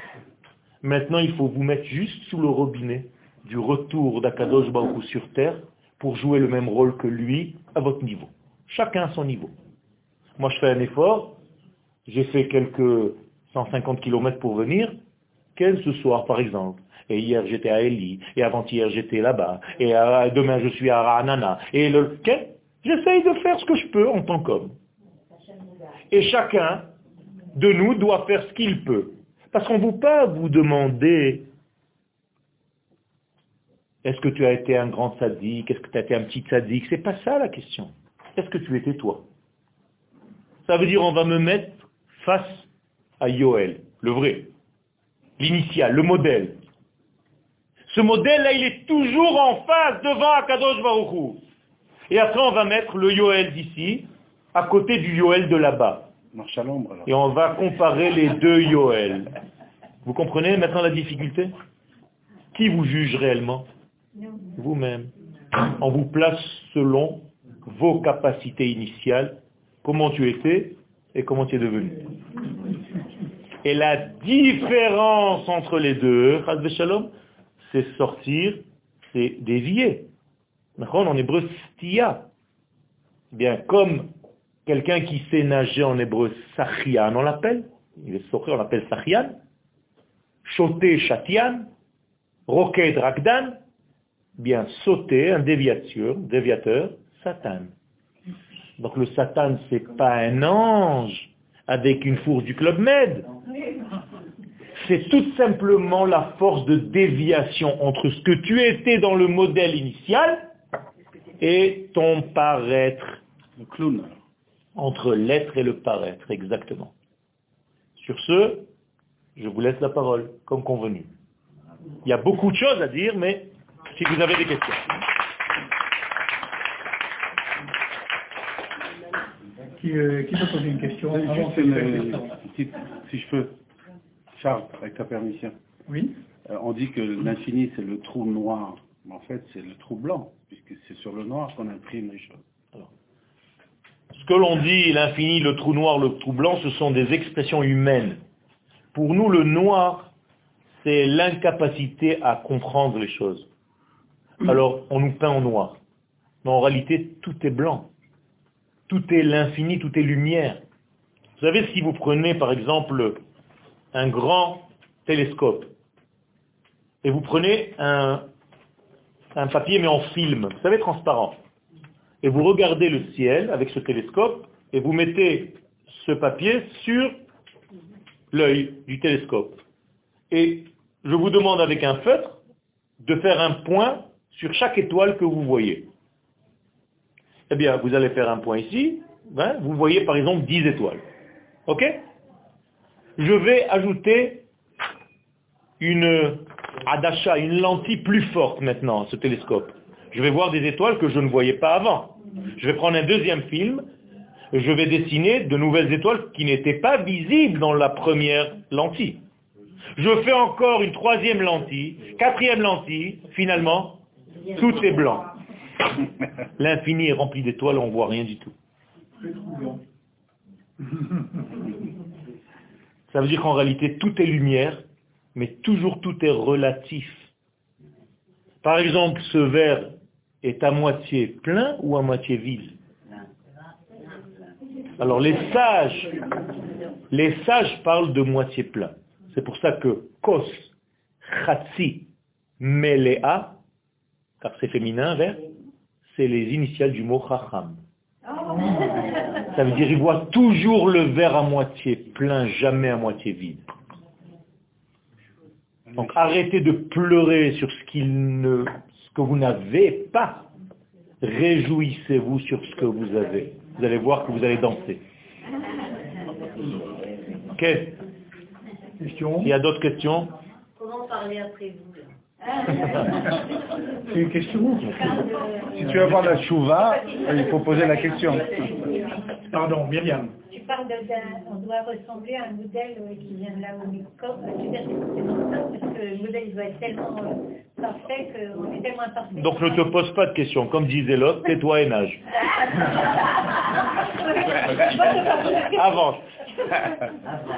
Maintenant, il faut vous mettre juste sous le robinet du retour d'Akadosh Baruch sur terre pour jouer le même rôle que lui à votre niveau. Chacun à son niveau. Moi, je fais un effort. J'ai fait quelques 150 km pour venir. Quel ce soir, par exemple? Et hier, j'étais à Eli. Et avant-hier, j'étais là-bas. Et euh, demain, je suis à Ranana. Et le... J'essaye de faire ce que je peux en tant qu'homme. Et chacun de nous doit faire ce qu'il peut. Parce qu'on ne veut pas vous demander est-ce que tu as été un grand sadique? Est-ce que tu as été un petit sadique? C'est pas ça la question. Est-ce que tu étais toi? Ça veut dire on va me mettre face à Yoel, le vrai, l'initial, le modèle. Ce modèle-là, il est toujours en face devant Akadosh Baruchou. Et après, on va mettre le Yoel d'ici à côté du Yoel de là-bas. Et on va comparer les deux Yoel. Vous comprenez maintenant la difficulté? Qui vous juge réellement? Vous-même. On vous place selon vos capacités initiales, comment tu étais et comment tu es devenu. Et la différence entre les deux, c'est sortir, c'est dévier. En hébreu, stia. Bien, comme quelqu'un qui sait nager en hébreu, sachian, on l'appelle. Il est sorti, on l'appelle sachian. Choté, chatian. Roquet, rakdan bien sauter un déviateur, déviateur, Satan. Donc le Satan, c'est pas un ange avec une fourche du Club Med. C'est tout simplement la force de déviation entre ce que tu étais dans le modèle initial et ton paraître. Le clown. Entre l'être et le paraître, exactement. Sur ce, je vous laisse la parole, comme convenu. Il y a beaucoup de choses à dire, mais si vous avez des questions. Qui, euh, qui peut poser une question Juste une, petite, si je peux, Charles, avec ta permission. Oui. Euh, on dit que l'infini, c'est le trou noir. Mais en fait, c'est le trou blanc, puisque c'est sur le noir qu'on imprime les choses. Ce que l'on dit, l'infini, le trou noir, le trou blanc, ce sont des expressions humaines. Pour nous, le noir, c'est l'incapacité à comprendre les choses. Alors, on nous peint en noir. Mais en réalité, tout est blanc. Tout est l'infini, tout est lumière. Vous savez, si vous prenez, par exemple, un grand télescope, et vous prenez un, un papier mais en film, vous savez, transparent, et vous regardez le ciel avec ce télescope, et vous mettez ce papier sur l'œil du télescope. Et je vous demande avec un feutre de faire un point sur chaque étoile que vous voyez. Eh bien, vous allez faire un point ici, hein, vous voyez par exemple 10 étoiles. OK? Je vais ajouter une adasha, une lentille plus forte maintenant ce télescope. Je vais voir des étoiles que je ne voyais pas avant. Je vais prendre un deuxième film, je vais dessiner de nouvelles étoiles qui n'étaient pas visibles dans la première lentille. Je fais encore une troisième lentille, quatrième lentille, finalement, tout est blanc. L'infini est rempli d'étoiles, on ne voit rien du tout. Ça veut dire qu'en réalité, tout est lumière, mais toujours tout est relatif. Par exemple, ce verre est à moitié plein ou à moitié vide? Alors les sages, les sages parlent de moitié plein. C'est pour ça que kos, chatsi, melea, car c'est féminin, verre, c'est les initiales du mot chacham. Ça veut dire il voit toujours le verre à moitié plein, jamais à moitié vide. Donc arrêtez de pleurer sur ce, qu'il ne, ce que vous n'avez pas. Réjouissez-vous sur ce que vous avez. Vous allez voir que vous allez danser. Ok? Il y a d'autres questions? Comment parler après vous C'est une question? Si tu veux avoir la chouva, il faut poser la question. Pardon, Myriam. Parles on doit ressembler à un modèle euh, qui vient de là au microscope. Tu veux dire que c'est dans ça parce que le modèle doit être tellement euh, parfait qu'on est tellement imparfait. Donc ne te pose pas de questions. Comme disait l'autre, tais-toi et nage. Avance.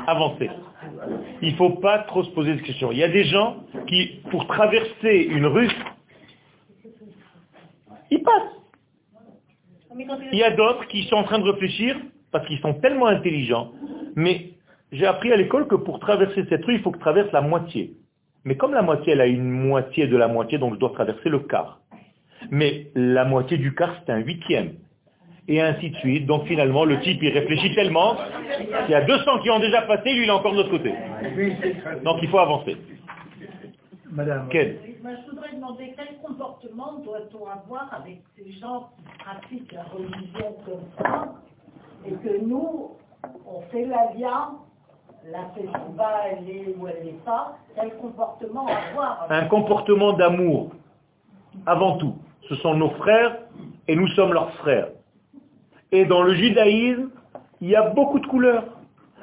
Avancez. Il ne faut pas trop se poser de questions. Il y a des gens qui, pour traverser une rue, ils passent. Il y a d'autres qui sont en train de réfléchir parce qu'ils sont tellement intelligents. Mais j'ai appris à l'école que pour traverser cette rue, il faut que je traverse la moitié. Mais comme la moitié, elle a une moitié de la moitié, donc je dois traverser le quart. Mais la moitié du quart, c'est un huitième. Et ainsi de suite. Donc finalement, le type, il réfléchit tellement qu'il y a 200 qui ont déjà passé, lui, il est encore de l'autre côté. Donc il faut avancer. Madame. Quel? Je voudrais demander quel comportement doit-on avoir avec ces gens qui pratiquent la religion comme ça, et que nous, on fait la viande, la Teshuva, elle est ou elle n'est pas, quel comportement avoir Un comportement d'amour, avant tout. Ce sont nos frères et nous sommes leurs frères. Et dans le judaïsme, il y a beaucoup de couleurs.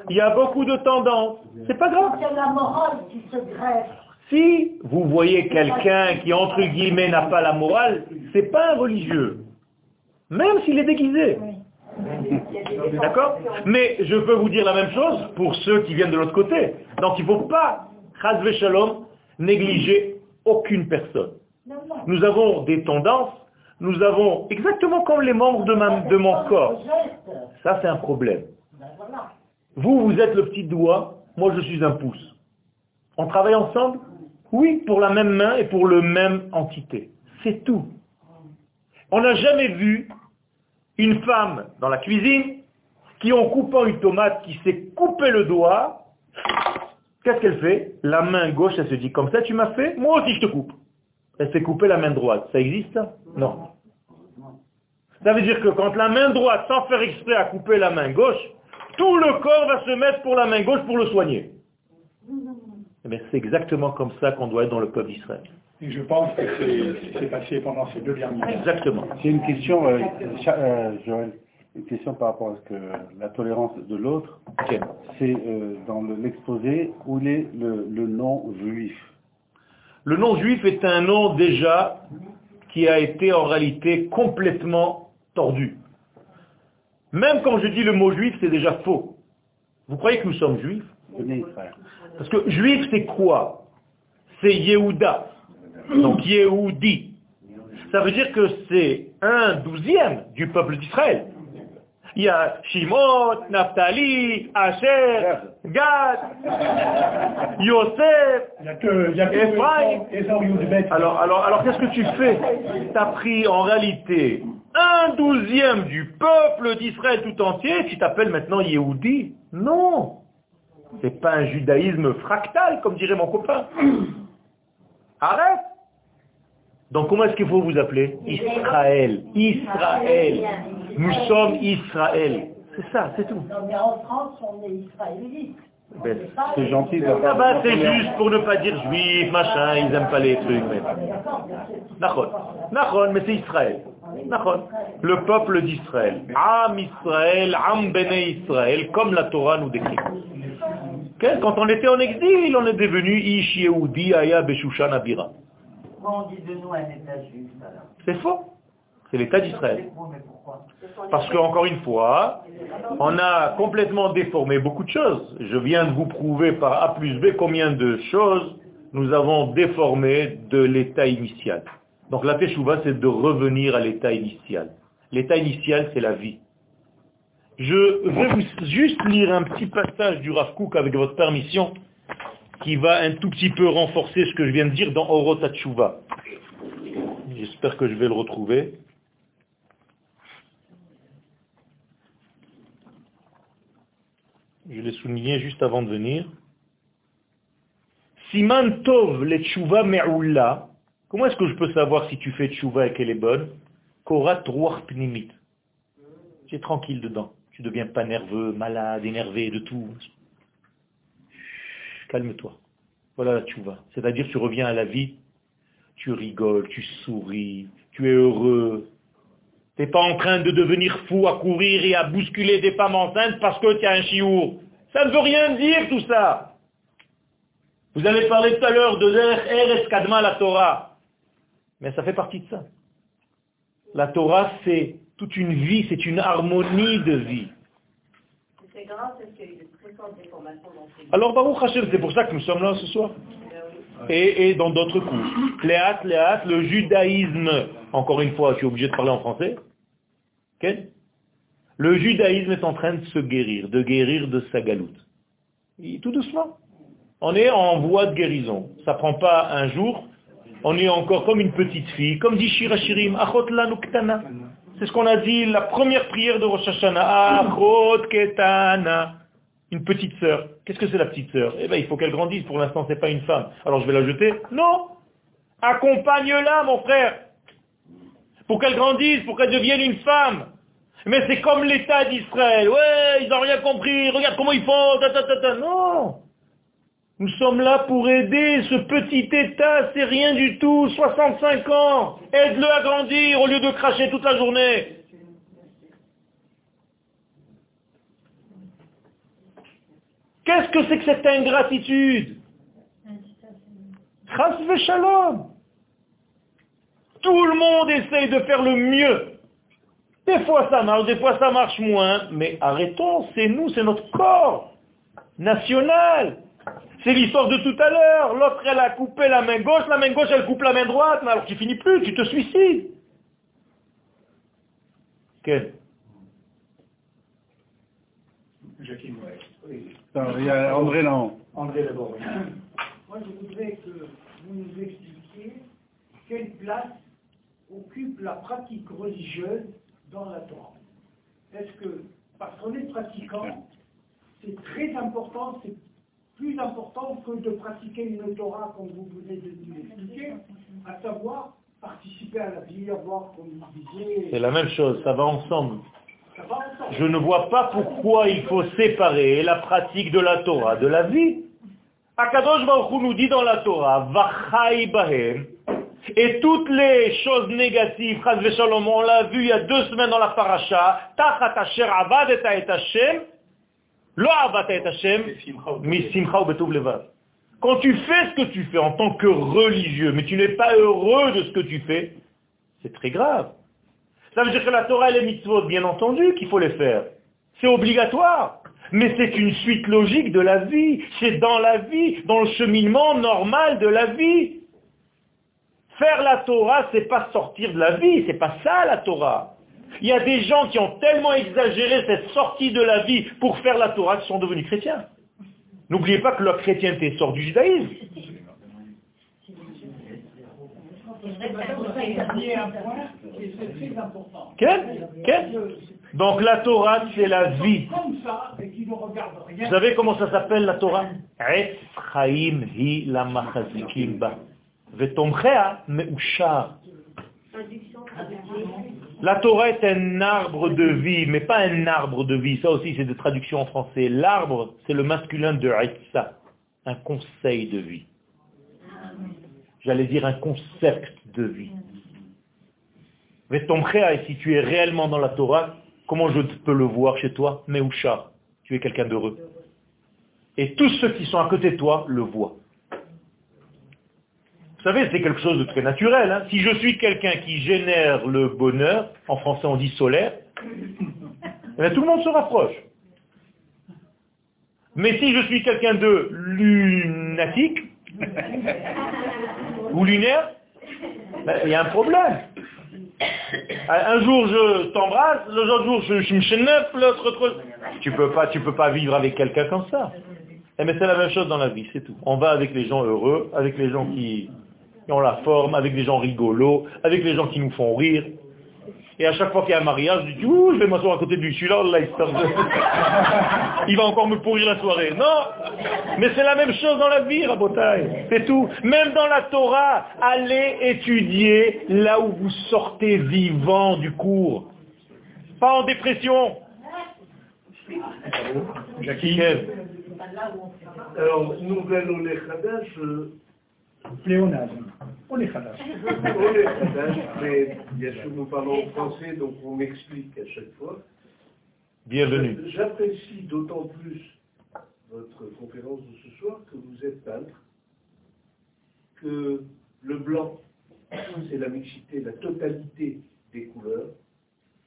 Il y a beaucoup de tendances. C'est pas grave. C'est la morale qui se greffe. Si vous voyez quelqu'un qui, entre guillemets, n'a pas la morale, c'est pas un religieux. Même s'il est déguisé. D'accord Mais je peux vous dire la même chose pour ceux qui viennent de l'autre côté. Donc il ne faut pas, Chazve Shalom, négliger aucune personne. Nous avons des tendances, nous avons, exactement comme les membres de, de mon corps. Ça, c'est un problème. Vous, vous êtes le petit doigt, moi je suis un pouce. On travaille ensemble? Oui, pour la même main et pour le même entité. C'est tout. On n'a jamais vu une femme dans la cuisine qui, en coupant une tomate, qui s'est coupé le doigt, qu'est-ce qu'elle fait? La main gauche, elle se dit, comme ça tu m'as fait, moi aussi je te coupe. Elle s'est coupée la main droite. Ça existe? Non. Ça veut dire que quand la main droite, sans faire exprès, a coupé la main gauche, tout le corps va se mettre pour la main gauche pour le soigner. Eh c'est exactement comme ça qu'on doit être dans le peuple d'Israël. Et je pense que c'est- passé pendant ces deux dernières années. Exactement. J'ai une question, euh, euh, Joël, une question par rapport à ce que la tolérance de l'autre, c'est euh, dans le- l'exposé où il est le, le nom juif. Le nom juif est un nom déjà qui a été en réalité complètement tordu. Même quand je dis le mot juif, c'est déjà faux. Vous croyez que nous sommes juifs? Parce que juif, c'est quoi? C'est Yehuda. Donc Yehudi. Ça veut dire que c'est un douzième du peuple d'Israël. Il y a Shimon, Naphtali, Asher, Gad, Yosef, Ephraim. Alors, alors, alors qu'est-ce que tu fais? Tu as pris en réalité un douzième du peuple d'Israël tout entier, tu t'appelles maintenant Yehudi Non C'est pas un judaïsme fractal, comme dirait mon copain. Arrête Donc comment est-ce qu'il faut vous appeler Israël. Israël. Nous sommes Israël. C'est ça, c'est tout. Non, mais en France, on est israélite. Ben, C'est gentil de ah bah, c'est juste pour ne pas dire juif, machin, ils n'aiment pas les trucs. Mais... Nachon. Nachon, mais c'est Israël. Nachon. Le peuple d'Israël. Am Israël, Am Bene Israël, comme la Torah nous décrit. Quand on était en exil, on est devenu Ish Yehudi Aya Beshushan Abira. Pourquoi on dit de nous un État juif alors C'est faux. C'est l'État d'Israël. Bon, mais pourquoi Parce que, encore une fois, on a complètement déformé beaucoup de choses. Je viens de vous prouver par A plus B combien de choses nous avons déformé de l'état initial. Donc la teshuva, c'est de revenir à l'état initial. L'état initial, c'est la vie. Je vais vous juste lire un petit passage du Rav Kook avec votre permission, qui va un tout petit peu renforcer ce que je viens de dire dans Orot Teshuva. J'espère que je vais le retrouver. Je l'ai souligné juste avant de venir. Siman Tov le tshuva me'ula. Comment est-ce que je peux savoir si tu fais tshuva et qu'elle est bonne? Korat ruach pnimit. Tu es tranquille dedans. Tu deviens pas nerveux, malade, énervé de tout. Calme-toi. Voilà la tshuva. C'est-à-dire tu reviens à la vie, tu rigoles, tu souris, tu es heureux. Tu n'es pas en train de devenir fou à courir et à bousculer des femmes enceintes parce que tu as un chiour. Ça ne veut rien dire tout ça. Vous avez parlé tout à l'heure de Er Eskadma la Torah. Mais ça fait partie de ça. La Torah, c'est toute une vie, c'est une harmonie de vie. C'est grave parce qu'il y a eu de très fortes déformations dans ces Alors Baruch Hashem, c'est pour ça que nous sommes là ce soir. Et, et dans d'autres coups. Léat, Léat, le judaïsme, encore une fois, je suis obligé de parler en français. Le judaïsme est en train de se guérir, de guérir de sa galoute. Et tout doucement. On est en voie de guérison. Ça prend pas un jour. On est encore comme une petite fille, comme dit Shirachirim, Achot lanu ktana. C'est ce qu'on a dit, la première prière de Rosh Hashanah, Achot ketana. Une petite sœur. Qu'est-ce que c'est la petite sœur? Eh bien, il faut qu'elle grandisse. Pour l'instant, c'est pas une femme. Alors je vais la jeter Non Accompagne-la, mon frère. Pour qu'elle grandisse, pour qu'elle devienne une femme. Mais c'est comme l'État d'Israël. Ouais, ils n'ont rien compris. Regarde comment ils font. Non. Nous sommes là pour aider ce petit État. C'est rien du tout. 65 ans. Aide-le à grandir au lieu de cracher toute la journée. Qu'est-ce que c'est que cette ingratitude? Chas shalom. Tout le monde essaye de faire le mieux. Des fois ça marche, des fois ça marche moins, mais arrêtons, c'est nous, c'est notre corps national. C'est l'histoire de tout à l'heure. L'autre, elle a coupé la main gauche, la main gauche, elle coupe la main droite, mais alors tu finis plus, tu te suicides. Quel Non, Il y a André Laon. André d'abord. oui. Moi, je voudrais que vous nous expliquiez quelle place occupe la pratique religieuse dans la Torah. Est-ce que, parce qu'on est pratiquant, c'est très important, c'est plus important que de pratiquer une Torah, comme vous venez de nous l'expliquer, à savoir participer à la vie, avoir, comme vous disiez, C'est la même chose, ça va ensemble. ça va ensemble. Je ne vois pas pourquoi il faut séparer la pratique de la Torah de la vie. Akadosh Baruch Hu nous dit dans la Torah, Vachai Bahem, et toutes les choses négatives, on l'a vu il y a deux semaines dans la paracha, Tachat asher avadet et Hashem, Quand tu fais ce que tu fais en tant que religieux, mais tu n'es pas heureux de ce que tu fais, c'est très grave. Ça veut dire que la Torah et les mitzvot, bien entendu qu'il faut les faire. C'est obligatoire. Mais c'est une suite logique de la vie. C'est dans la vie, dans le cheminement normal de la vie. Faire la Torah, c'est pas sortir de la vie, c'est pas ça la Torah. Il y a des gens qui ont tellement exagéré cette sortie de la vie pour faire la Torah qu'ils sont devenus chrétiens. N'oubliez pas que leur chrétienté sort du judaïsme. Donc la Torah, c'est la vie. Vous savez comment ça s'appelle la Torah? La Torah est un arbre de vie, mais pas un arbre de vie. Ça aussi, c'est de traduction en français. L'arbre, c'est le masculin de Aïtsa, un conseil de vie. J'allais dire un concept de vie. Mais ton et si tu es réellement dans la Torah, comment je peux le voir chez toi? Meusha, tu es quelqu'un d'heureux. Et tous ceux qui sont à côté de toi le voient. Vous savez, c'est quelque chose de très naturel. Hein. si je suis quelqu'un qui génère le bonheur, en français on dit solaire, eh tout le monde se rapproche. Mais si je suis quelqu'un de lunatique, ou lunaire, ben, il y a un problème. Un jour je t'embrasse, l'autre jour je, suis me neuf, l'autre truc. Tu peux tu peux pas vivre avec quelqu'un comme ça. Mais eh ben, c'est la même chose dans la vie, c'est tout. On va avec les gens heureux, avec les gens qui qui ont la forme, avec des gens rigolos, avec les gens qui nous font rire. Et à chaque fois qu'il y a un mariage, je dis, ouh, je vais m'asseoir à côté de lui. Celui-là, là, il, va encore me pourrir la soirée. Non Mais c'est la même chose dans la vie, Rabotaille. C'est tout. Même dans la Torah, allez étudier là où vous sortez vivant du cours. Pas en dépression. Jackie. Alors, nouvelle Pléonasme. On est khadash. On est khadash, mais bien sûr nous parlons français, donc on m'explique à chaque fois. Bienvenue. J'apprécie d'autant plus votre conférence de ce soir que vous êtes peintre, que le blanc, c'est la mixité, la totalité des couleurs,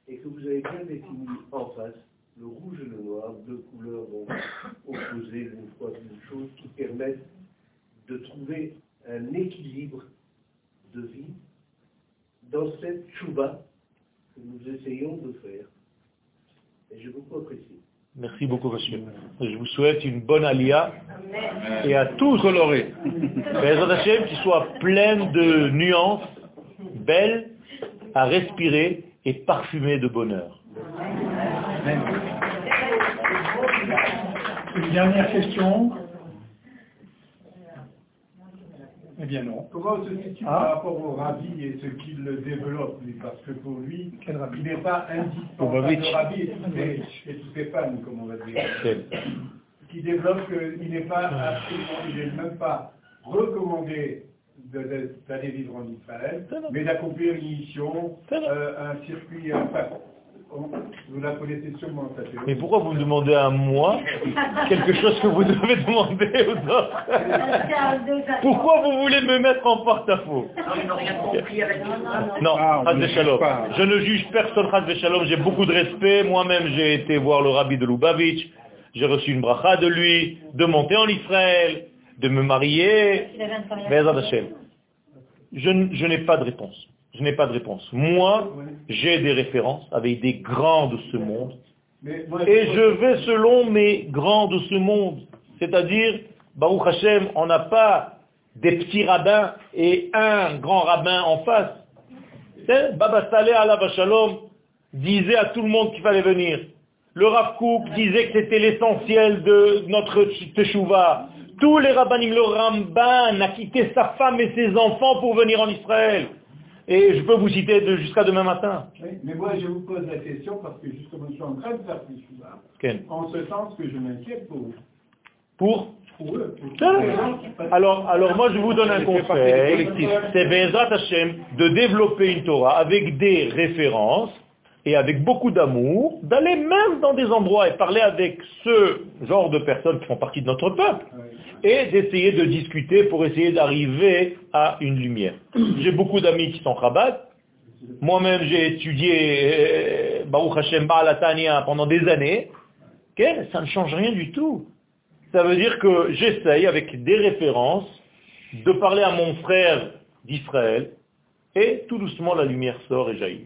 et que vous avez bien défini en face le rouge et le noir, deux couleurs opposées l'une fois d'une chose qui permettent de trouver un équilibre de vie dans cette chouba que nous essayons de faire. Et je beaucoup apprécie. Merci beaucoup, monsieur. Je vous souhaite une bonne alia et à tous colorés. qui soit pleine de nuances, belles, à respirer et parfumées de bonheur. Une dernière question. Eh bien non. Comment se situe ah. par rapport au rabbi et ce qu'il développe lui? Parce que pour lui, il n'est pas indispensable. Le rabbi et tous, ses, et tous ses fans, comme on va dire. Qui développe qu'il n'est pas absolument, il n'est même pas recommandé d'aller vivre en Israël, mais d'accomplir une mission, euh, un circuit, un vous la connaissez sûrement, ça Mais pourquoi vous me demandez à moi quelque chose que vous devez demander aux autres Pourquoi vous voulez me mettre en porte-à-faux Non, ah, Je ne juge personne, Shalom. J'ai beaucoup de respect. Moi-même, j'ai été voir le rabbi de Lubavitch. J'ai reçu une bracha de lui, de monter en Israël, de me marier. Je n'ai pas de réponse. Je n'ai pas de réponse. Moi, j'ai des références avec des grands de ce monde. Et je vais selon mes grands de ce monde. C'est-à-dire, Baruch Hashem, on n'a pas des petits rabbins et un grand rabbin en face. Baba Saleh Allah Shalom disait à tout le monde qu'il fallait venir. Le Rav Kook disait que c'était l'essentiel de notre teshuva. Tous les rabbinim, le Ramban a quitté sa femme et ses enfants pour venir en Israël. Et je peux vous citer jusqu'à demain matin. mais moi, je vous pose la question parce que justement, je suis en train de faire Ken. En ce sens que je m'inquiète pour Pour? Eux. alors, alors moi, je vous donne un conseil. C'est Bezrat Hashem de développer une Torah avec des références et avec beaucoup d'amour, d'aller même dans des endroits et parler avec ce genre de personnes qui font partie de notre peuple, et d'essayer de discuter pour essayer d'arriver à une lumière. J'ai beaucoup d'amis qui sont Chabad. Moi-même, j'ai étudié euh, Baruch Hashem Ba'alatania pendant des années. Okay ça ne change rien du tout. Ça veut dire que j'essaye, avec des références, de parler à mon frère d'Israël, et tout doucement la lumière sort et jaillit.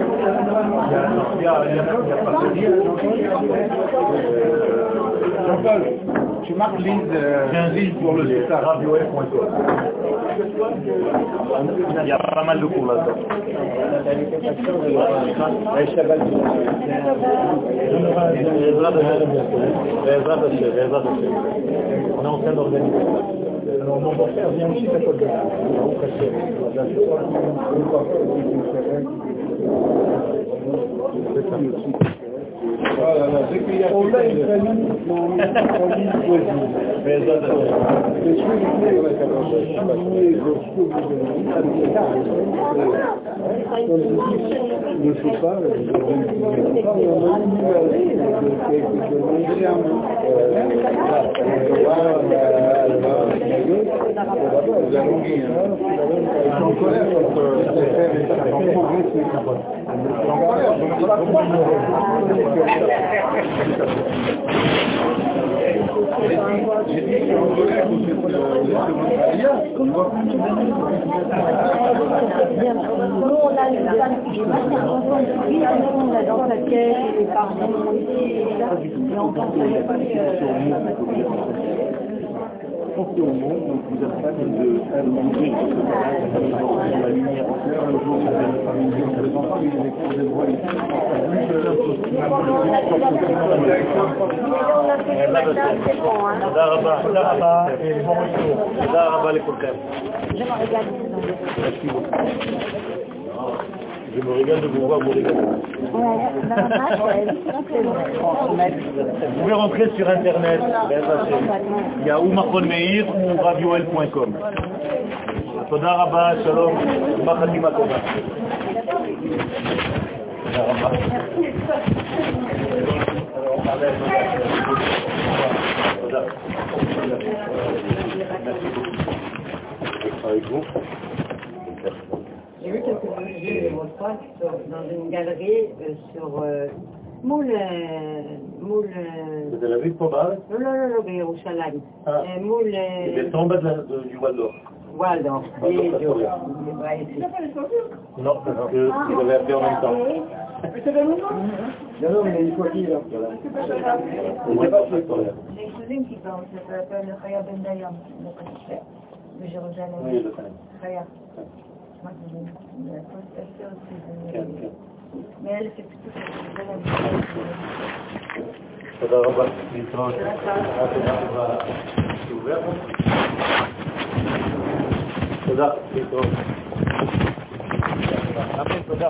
il a de Jean-Paul, tu marques Lise, euh, pour le site Il y a pas mal de là-dedans. On est en train d'organiser. Alors mon beau-frère vient aussi ils sont en colère contre ces frères et sœurs. En. Je Nous, on a une on a dans laquelle les parents et on pense porté au monde, donc vous êtes pas de allumer la lumière en clair, un jour ça va être famille, les enfants, ils les cours des droits, תודה רבה. תודה רבה. תודה רבה לכולכם. Je me régale de vous voir vous régaler. Vous pouvez rentrer sur internet. Il y a ou Mahon Meir ou radioel.com. תודה רבה, שלום, מה חתימה טובה. תודה רבה. j'ai vu quelques dossiers de dans une galerie euh, sur euh, moule... Euh, moule Vous avez vu Pomar Non, non, non, non, Yerushalayim. Ah. Moule... Il est en bas de la, de, du Waldorf. Non, parce que ah, en même temps. Mais c'est Non, non, mais il faut qu'il hein. J'ai ça s'appelle le ben Jérusalem. Oui, le Chaya. כן, כן. תודה רבה. להתראות. תודה. להתראות. תודה.